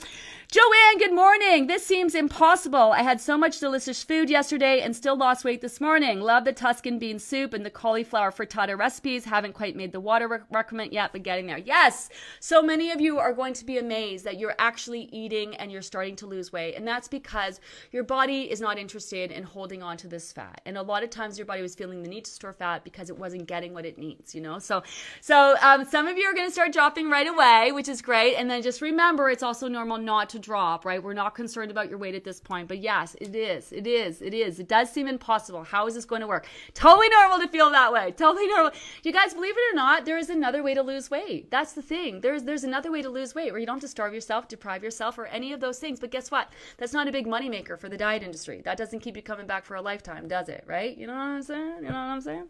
Joanne, good morning. This seems impossible. I had so much delicious food yesterday and still lost weight this morning. Love the Tuscan bean soup and the cauliflower frittata recipes. Haven't quite made the water rec- recommend yet, but getting there. Yes, so many of you are going to be amazed that you're actually eating and you're starting to lose weight. And that's because your body is not interested in holding on to this fat. And a lot of times your body was feeling the need to store fat because it wasn't getting what it needs, you know? So, so um, some of you are going to start dropping right away, which is great. And then just remember, it's also normal not to drop, right? We're not concerned about your weight at this point. But yes, it is. It is. It is. It does seem impossible. How is this going to work? Totally normal to feel that way. Totally normal. You guys, believe it or not, there is another way to lose weight. That's the thing. There's there's another way to lose weight where you don't have to starve yourself, deprive yourself, or any of those things. But guess what? That's not a big moneymaker for the diet industry. That doesn't keep you coming back for a lifetime, does it? Right? You know what I'm saying? You know what I'm saying?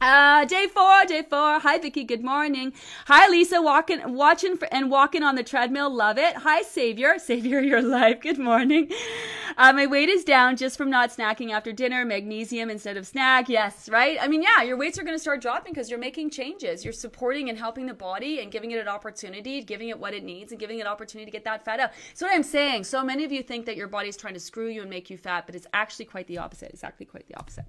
Uh, day four, day four. Hi, Vicky. Good morning. Hi, Lisa. Walking, watching for, and walking on the treadmill. Love it. Hi, Savior. Savior, your life. Good morning. Uh, my weight is down just from not snacking after dinner. Magnesium instead of snack. Yes, right? I mean, yeah, your weights are going to start dropping because you're making changes. You're supporting and helping the body and giving it an opportunity, giving it what it needs and giving it an opportunity to get that fat out. That's what I'm saying. So many of you think that your body's trying to screw you and make you fat, but it's actually quite the opposite. It's actually quite the opposite.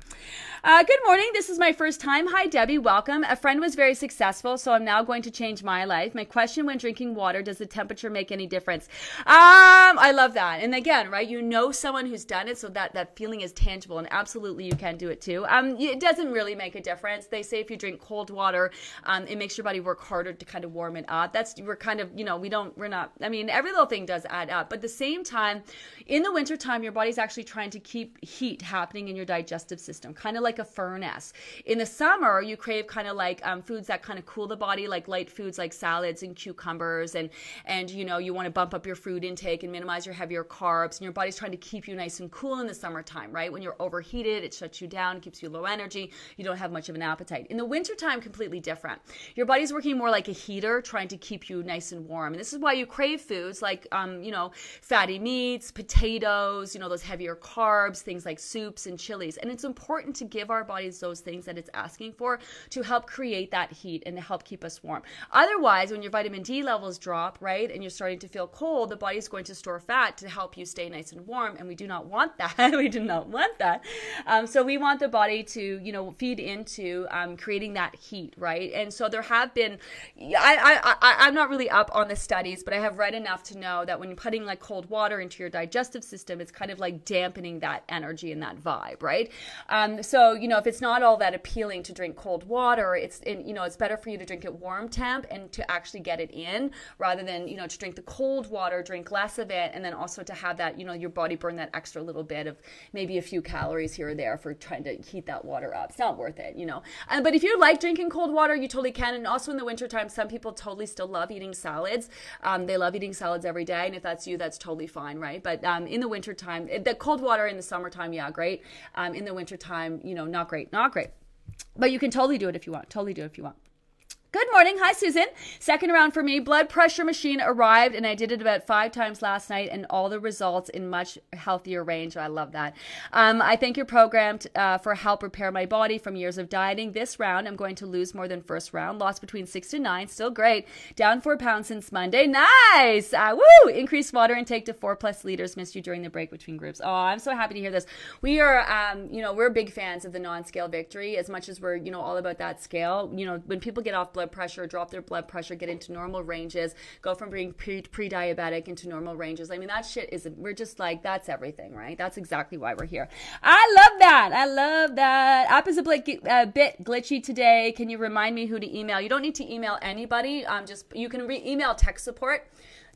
Uh, good morning. This is my first time. Hi, Debbie. Welcome. A friend was very successful, so I'm now going to change my life. My question when drinking water does the temperature make any difference? Um, I love that. And again, right, you know someone who's done it, so that, that feeling is tangible, and absolutely you can do it too. Um, it doesn't really make a difference. They say if you drink cold water, um, it makes your body work harder to kind of warm it up. That's, we're kind of, you know, we don't, we're not, I mean, every little thing does add up. But at the same time, in the wintertime, your body's actually trying to keep heat happening in your digestive system, kind of like a furnace. In the summer, you crave kind of like um, foods that kind of cool the body, like light foods like salads and cucumbers, and and you know you want to bump up your food intake and minimize your heavier carbs, and your body's trying to keep you nice and cool in the summertime, right? When you're overheated, it shuts you down, keeps you low energy, you don't have much of an appetite. In the wintertime, completely different. Your body's working more like a heater, trying to keep you nice and warm, and this is why you crave foods like um, you know fatty meats, potatoes, you know those heavier carbs, things like soups and chilies, and it's important to give our bodies those things that it's asking for to help create that heat and to help keep us warm. Otherwise, when your vitamin D levels drop, right, and you're starting to feel cold, the body's going to store fat to help you stay nice and warm, and we do not want that. we do not want that. Um, so we want the body to, you know, feed into um, creating that heat, right? And so there have been, I, I, I, I'm not really up on the studies, but I have read enough to know that when you're putting like cold water into your digestive system, it's kind of like dampening that energy and that vibe, right? Um, so you know, if it's not all that appealing to drink cold water, it's in, you know it's better for you to drink it warm temp and to actually get it in rather than you know to drink the cold water, drink less of it, and then also to have that you know your body burn that extra little bit of maybe a few calories here or there for trying to heat that water up. It's not worth it, you know. But if you like drinking cold water, you totally can. And also in the wintertime, some people totally still love eating salads. Um, they love eating salads every day. And if that's you, that's totally fine, right? But um, in the wintertime, the cold water in the summertime, yeah, great. Um, in the wintertime, you know, not great, not great. But you can totally do it if you want. Totally do it if you want. Good morning. Hi, Susan. Second round for me. Blood pressure machine arrived, and I did it about five times last night, and all the results in much healthier range. I love that. Um, I thank your program programmed uh, for help repair my body from years of dieting. This round, I'm going to lose more than first round. Lost between six to nine. Still great. Down four pounds since Monday. Nice. Uh, woo! Increased water intake to four plus liters. Missed you during the break between groups. Oh, I'm so happy to hear this. We are, um, you know, we're big fans of the non-scale victory as much as we're, you know, all about that scale. You know, when people get off blood pressure, drop their blood pressure, get into normal ranges, go from being pre diabetic into normal ranges. I mean, that shit is, we're just like, that's everything, right? That's exactly why we're here. I love that. I love that. App is a bit, a bit glitchy today. Can you remind me who to email? You don't need to email anybody. Um, just, you can re- email tech support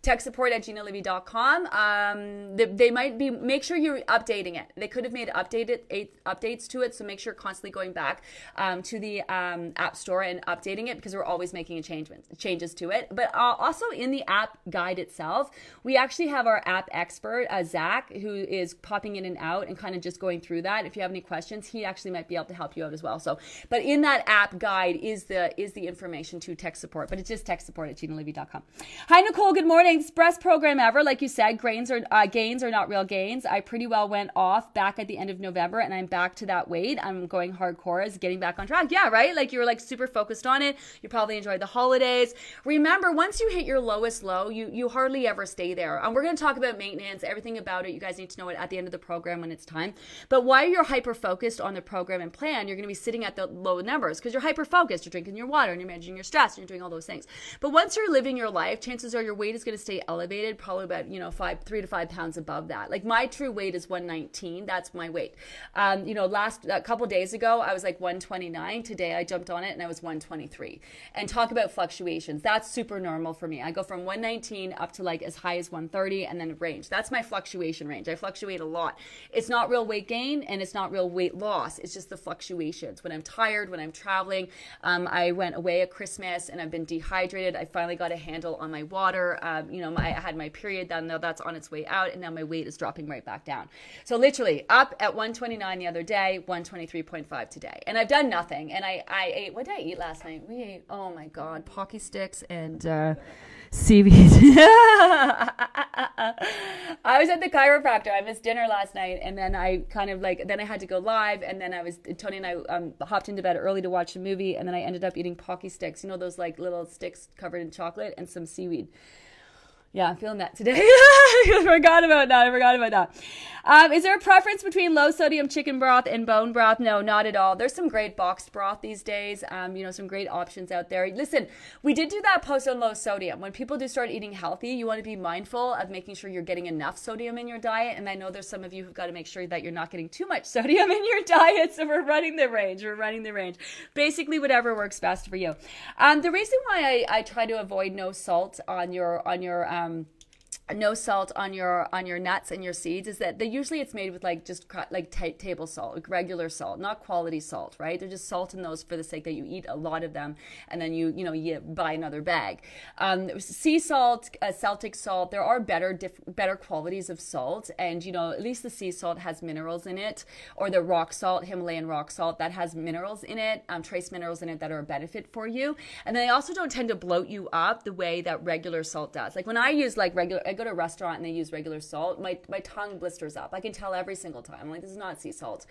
tech support at ginalivy.com. Um, they, they, might be, make sure you're updating it. They could have made updated updates to it. So make sure you're constantly going back um, to the um, app store and updating it because we're always making changes, changes to it. But uh, also in the app guide itself, we actually have our app expert, uh, Zach, who is popping in and out and kind of just going through that. If you have any questions, he actually might be able to help you out as well. So, but in that app guide is the, is the information to tech support, but it's just tech support at ginalivy.com. Hi, Nicole. Good morning best program ever. Like you said, grains are uh, gains are not real gains. I pretty well went off back at the end of November, and I'm back to that weight. I'm going hardcore as getting back on track. Yeah, right. Like you were like super focused on it. You probably enjoyed the holidays. Remember, once you hit your lowest low, you you hardly ever stay there. And we're going to talk about maintenance, everything about it. You guys need to know it at the end of the program when it's time. But while you're hyper focused on the program and plan, you're going to be sitting at the low numbers because you're hyper focused. You're drinking your water and you're managing your stress and you're doing all those things. But once you're living your life, chances are your weight is going to stay elevated, probably about, you know, five, three to five pounds above that. Like my true weight is 119. That's my weight. Um, you know, last, a couple days ago, I was like 129. Today I jumped on it and I was 123. And talk about fluctuations. That's super normal for me. I go from 119 up to like as high as 130 and then range. That's my fluctuation range. I fluctuate a lot. It's not real weight gain and it's not real weight loss. It's just the fluctuations. When I'm tired, when I'm traveling, um, I went away at Christmas and I've been dehydrated. I finally got a handle on my water. Um, you know, my, I had my period, then now that's on its way out, and now my weight is dropping right back down. So literally up at 129 the other day, 123.5 today. And I've done nothing. And I, I ate, what did I eat last night? We ate, oh my God, Pocky sticks and uh, seaweed. I was at the chiropractor. I missed dinner last night, and then I kind of like, then I had to go live, and then I was, Tony and I um, hopped into bed early to watch a movie, and then I ended up eating Pocky sticks, you know, those like little sticks covered in chocolate and some seaweed. Yeah, I'm feeling that today. I forgot about that. I forgot about that. Um, is there a preference between low sodium chicken broth and bone broth? No, not at all. There's some great boxed broth these days. Um, you know, some great options out there. Listen, we did do that post on low sodium. When people do start eating healthy, you want to be mindful of making sure you're getting enough sodium in your diet. And I know there's some of you who've got to make sure that you're not getting too much sodium in your diet. So we're running the range. We're running the range. Basically, whatever works best for you. Um, the reason why I, I try to avoid no salt on your on your um, no salt on your on your nuts and your seeds is that they usually it's made with like just like t- table salt like regular salt not quality salt right? They're just salt in those for the sake that you eat a lot of them and then you you know you buy another bag. Um, sea salt uh, celtic salt there are better diff- better qualities of salt and you know at least the sea salt has minerals in it or the rock salt himalayan rock salt that has minerals in it um, trace minerals in it that are a benefit for you. And they also don't tend to bloat you up the way that regular salt does. Like when i use like regular I go to a restaurant and they use regular salt, my, my tongue blisters up. I can tell every single time. I'm like, this is not sea salt.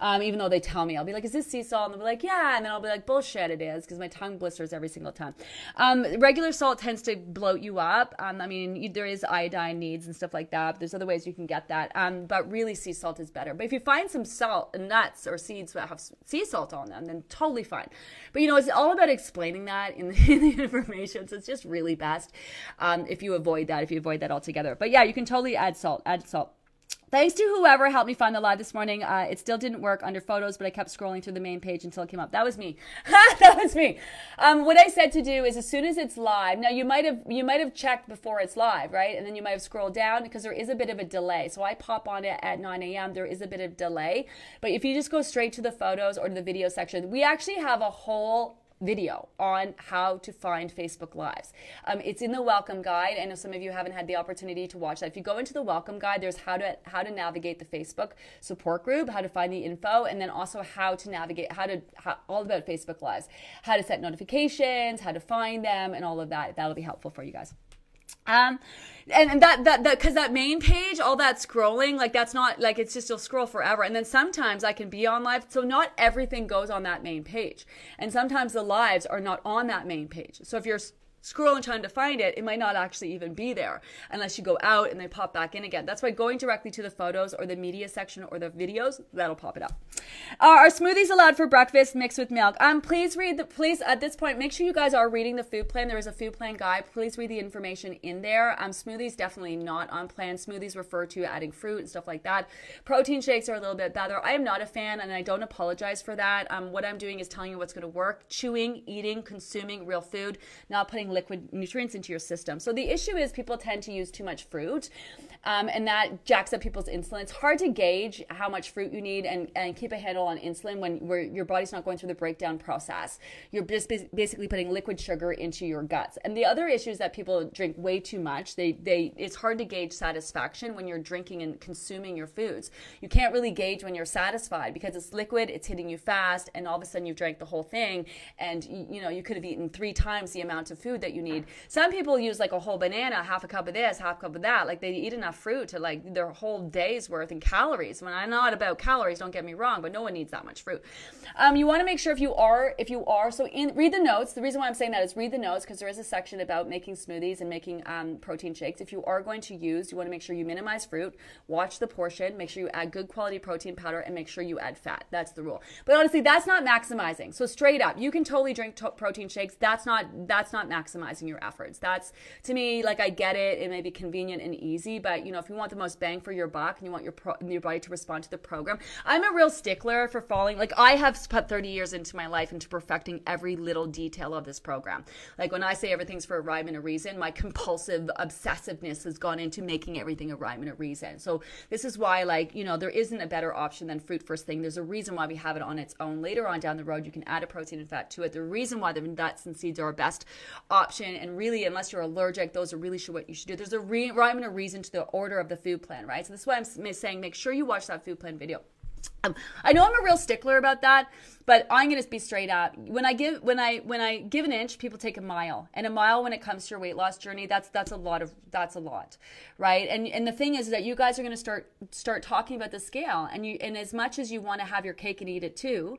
Um, even though they tell me, I'll be like, is this sea salt? And they'll be like, yeah. And then I'll be like, bullshit, it is, because my tongue blisters every single time. Um, regular salt tends to bloat you up. Um, I mean, you, there is iodine needs and stuff like that. There's other ways you can get that. Um, but really, sea salt is better. But if you find some salt, nuts, or seeds that have sea salt on them, then totally fine. But you know, it's all about explaining that in the, in the information. So it's just really best um, if you avoid that, if you avoid that altogether. But yeah, you can totally add salt. Add salt. Thanks to whoever helped me find the live this morning. Uh, it still didn't work under photos, but I kept scrolling through the main page until it came up. That was me. that was me. Um, what I said to do is as soon as it's live. Now you might have you might have checked before it's live, right? And then you might have scrolled down because there is a bit of a delay. So I pop on it at 9 a.m. There is a bit of delay, but if you just go straight to the photos or to the video section, we actually have a whole video on how to find Facebook Lives. Um, it's in the welcome guide. I know some of you haven't had the opportunity to watch that. If you go into the welcome guide, there's how to how to navigate the Facebook support group, how to find the info, and then also how to navigate how to how, all about Facebook Lives, how to set notifications, how to find them, and all of that. That'll be helpful for you guys. Um, and, that, that, that, cause that main page, all that scrolling, like that's not, like it's just, you'll scroll forever. And then sometimes I can be on live. So not everything goes on that main page. And sometimes the lives are not on that main page. So if you're scrolling trying to find it, it might not actually even be there unless you go out and they pop back in again. That's why going directly to the photos or the media section or the videos, that'll pop it up. Uh, are smoothies allowed for breakfast mixed with milk? Um, please read the, please at this point, make sure you guys are reading the food plan. There is a food plan guide. Please read the information in there. Um, smoothies definitely not on plan. Smoothies refer to adding fruit and stuff like that. Protein shakes are a little bit better. I am not a fan and I don't apologize for that. Um, what I'm doing is telling you what's going to work. Chewing, eating, consuming real food, not putting liquid nutrients into your system. So the issue is people tend to use too much fruit, um, and that jacks up people's insulin. It's hard to gauge how much fruit you need and, and keep a handle on insulin when your body's not going through the breakdown process. You're just basically putting liquid sugar into your guts. And the other issue is that people drink way too much. They they it's hard to gauge satisfaction when you're drinking and consuming your foods. You can't really gauge when you're satisfied because it's liquid, it's hitting you fast, and all of a sudden you've drank the whole thing, and you know you could have eaten three times the amount of food that you need. Some people use like a whole banana, half a cup of this, half a cup of that. Like they eat enough fruit to like their whole day's worth in calories. When I'm not about calories, don't get me wrong, but no one needs that much fruit. Um, you want to make sure if you are, if you are, so in, read the notes. The reason why I'm saying that is read the notes because there is a section about making smoothies and making um, protein shakes. If you are going to use, you want to make sure you minimize fruit, watch the portion, make sure you add good quality protein powder, and make sure you add fat. That's the rule. But honestly, that's not maximizing. So straight up, you can totally drink to- protein shakes. That's not that's not maximizing your efforts. That's to me like I get it. It may be convenient and easy, but you know if you want the most bang for your buck and you want your pro- your body to respond to the program, I'm a real stickler for falling. Like I have put 30 years into my life into perfecting every little detail of this program. Like when I say everything's for a rhyme and a reason, my compulsive obsessiveness has gone into making everything a rhyme and a reason. So this is why like you know there isn't a better option than fruit first thing. There's a reason why we have it on its own. Later on down the road, you can add a protein and fat to it. The reason why the nuts and seeds are our best option, and really unless you're allergic, those are really sure what you should do. There's a re- rhyme and a reason to the order of the food plan, right? So this is why I'm saying make sure you watch that food plan video. Um, I know I'm a real stickler about that, but I'm going to be straight up. When I give when I when I give an inch, people take a mile, and a mile when it comes to your weight loss journey, that's that's a lot of that's a lot, right? And and the thing is that you guys are going to start start talking about the scale, and you and as much as you want to have your cake and eat it too,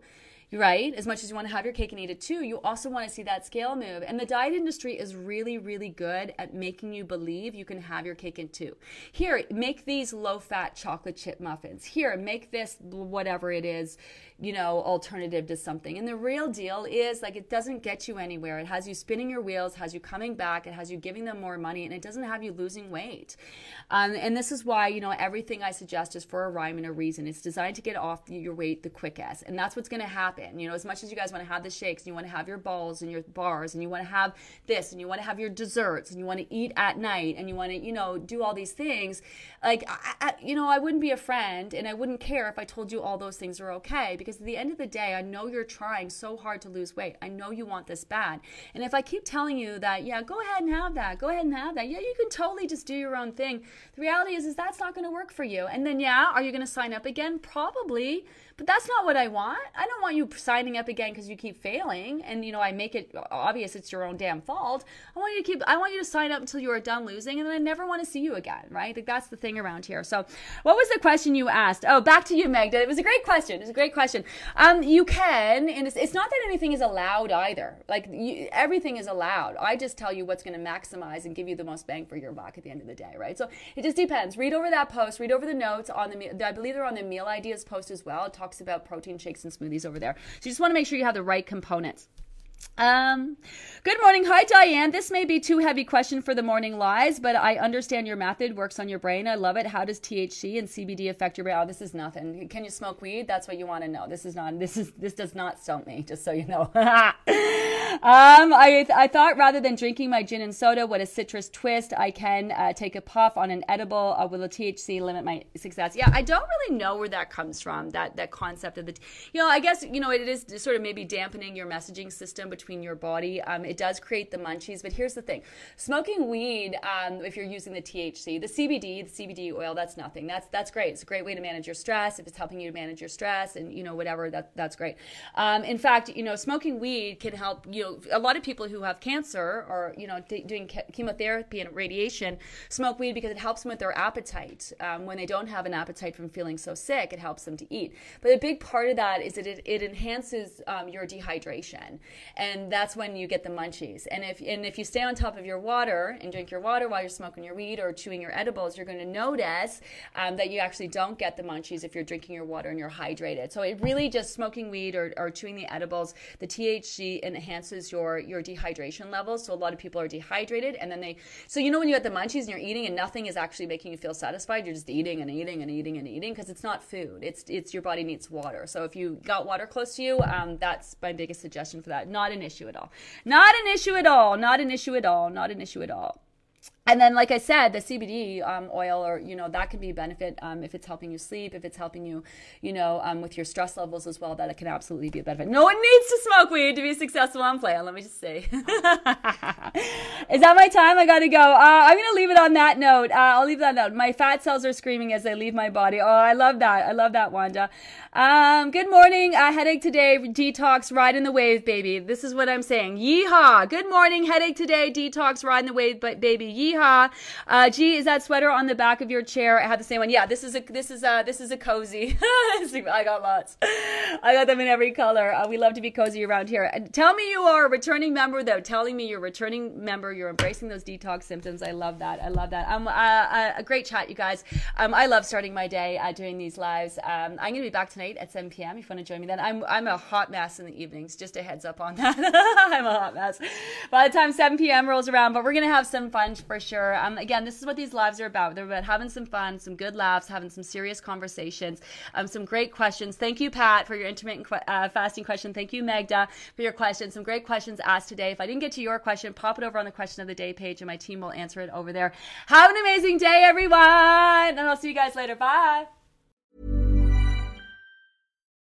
right? As much as you want to have your cake and eat it too, you also want to see that scale move. And the diet industry is really, really good at making you believe you can have your cake and two. Here, make these low fat chocolate chip muffins. Here, make this whatever it is, you know, alternative to something. And the real deal is like it doesn't get you anywhere. It has you spinning your wheels, has you coming back, it has you giving them more money, and it doesn't have you losing weight. Um, and this is why, you know, everything I suggest is for a rhyme and a reason. It's designed to get off your weight the quickest. And that's what's going to happen. You know, as much as you guys want to have the shakes and you want to have your balls and your bars and you want to have this and you want to have your desserts and you want to eat at night and you want to, you know, do all these things, like, I, I, you know, I wouldn't be a friend and I wouldn't care if I told you all those things are okay because at the end of the day, I know you're trying so hard to lose weight. I know you want this bad. And if I keep telling you that, yeah, go ahead and have that, go ahead and have that, yeah, you can totally just do your own thing. The reality is, is that's not going to work for you. And then, yeah, are you going to sign up again? Probably. But that's not what I want. I don't want you signing up again because you keep failing and you know I make it obvious it's your own damn fault. I want you to keep I want you to sign up until you are done losing and then I never want to see you again, right? Like that's the thing around here. So, what was the question you asked? Oh, back to you, Magda. It was a great question. It was a great question. Um, you can, and it's, it's not that anything is allowed either. Like you, everything is allowed. I just tell you what's going to maximize and give you the most bang for your buck at the end of the day, right? So it just depends. Read over that post. Read over the notes on the. I believe they're on the meal ideas post as well. It talks about protein shakes and smoothies over there. So you just want to make sure you have the right components. Um, good morning. Hi, Diane. This may be too heavy question for the morning lies, but I understand your method works on your brain. I love it. How does THC and CBD affect your brain? Oh, this is nothing. Can you smoke weed? That's what you want to know. This is not, this is, this does not stump me, just so you know. um, I, I thought rather than drinking my gin and soda with a citrus twist, I can uh, take a puff on an edible. Uh, will the THC limit my success? Yeah, I don't really know where that comes from, that, that concept of the, you know, I guess, you know, it is sort of maybe dampening your messaging system between your body. Um, it does create the munchies, but here's the thing: smoking weed, um, if you're using the THC, the CBD, the CBD oil, that's nothing. That's that's great. It's a great way to manage your stress. If it's helping you to manage your stress, and you know whatever, that that's great. Um, in fact, you know, smoking weed can help. You know, a lot of people who have cancer or you know doing chemotherapy and radiation smoke weed because it helps them with their appetite. Um, when they don't have an appetite from feeling so sick, it helps them to eat. But a big part of that is that it, it enhances um, your dehydration, and that's when you get the munchies. And if and if you stay on top of your water and drink your water while you're smoking your weed or chewing your edibles, you're going to notice um, that you actually don't get the munchies if you're drinking your water and you're hydrated. So it really just smoking weed or, or chewing the edibles, the THC enhances your your dehydration levels. So a lot of people are dehydrated, and then they so you know when you get the munchies and you're eating and nothing is actually making you feel satisfied, you're just eating and eating and eating and eating because it's not food. It's it's your body needs water. So if you got water close to you, um, that's my biggest suggestion for that. Not an issue at all. Not an issue at all. Not an issue at all. Not an issue at all and then like i said the cbd um, oil or you know that can be a benefit um, if it's helping you sleep if it's helping you you know um, with your stress levels as well that it can absolutely be a benefit. No one needs to smoke weed to be successful on play let me just say. Is that my time? I gotta go. Uh, i'm gonna leave it on that note. Uh, i'll leave that note. My fat cells are screaming as they leave my body. Oh i love that. I love that wanda. Um, good morning. Uh, headache today detox ride in the wave baby. This is what i'm saying. Yeehaw. Good morning. Headache today detox ride in the wave baby. Yeehaw Yeehaw. Uh, G, is that sweater on the back of your chair? I have the same one. Yeah, this is a this is a this is a cozy. I got lots. I got them in every color. Uh, we love to be cozy around here. And tell me you are a returning member, though. Telling me you're a returning member. You're embracing those detox symptoms. I love that. I love that. Um, uh, uh, a great chat, you guys. Um, I love starting my day uh, doing these lives. Um, I'm to be back tonight at 7 p.m. If you want to join me, then I'm I'm a hot mess in the evenings. Just a heads up on that. I'm a hot mess. By the time 7 p.m. rolls around, but we're to have some fun for sure. Um, again, this is what these lives are about. They're about having some fun, some good laughs, having some serious conversations, um, some great questions. Thank you, Pat, for your intermittent uh, fasting question. Thank you, Magda, for your question. Some great questions asked today. If I didn't get to your question, pop it over on the question of the day page, and my team will answer it over there. Have an amazing day, everyone, and I'll see you guys later. Bye.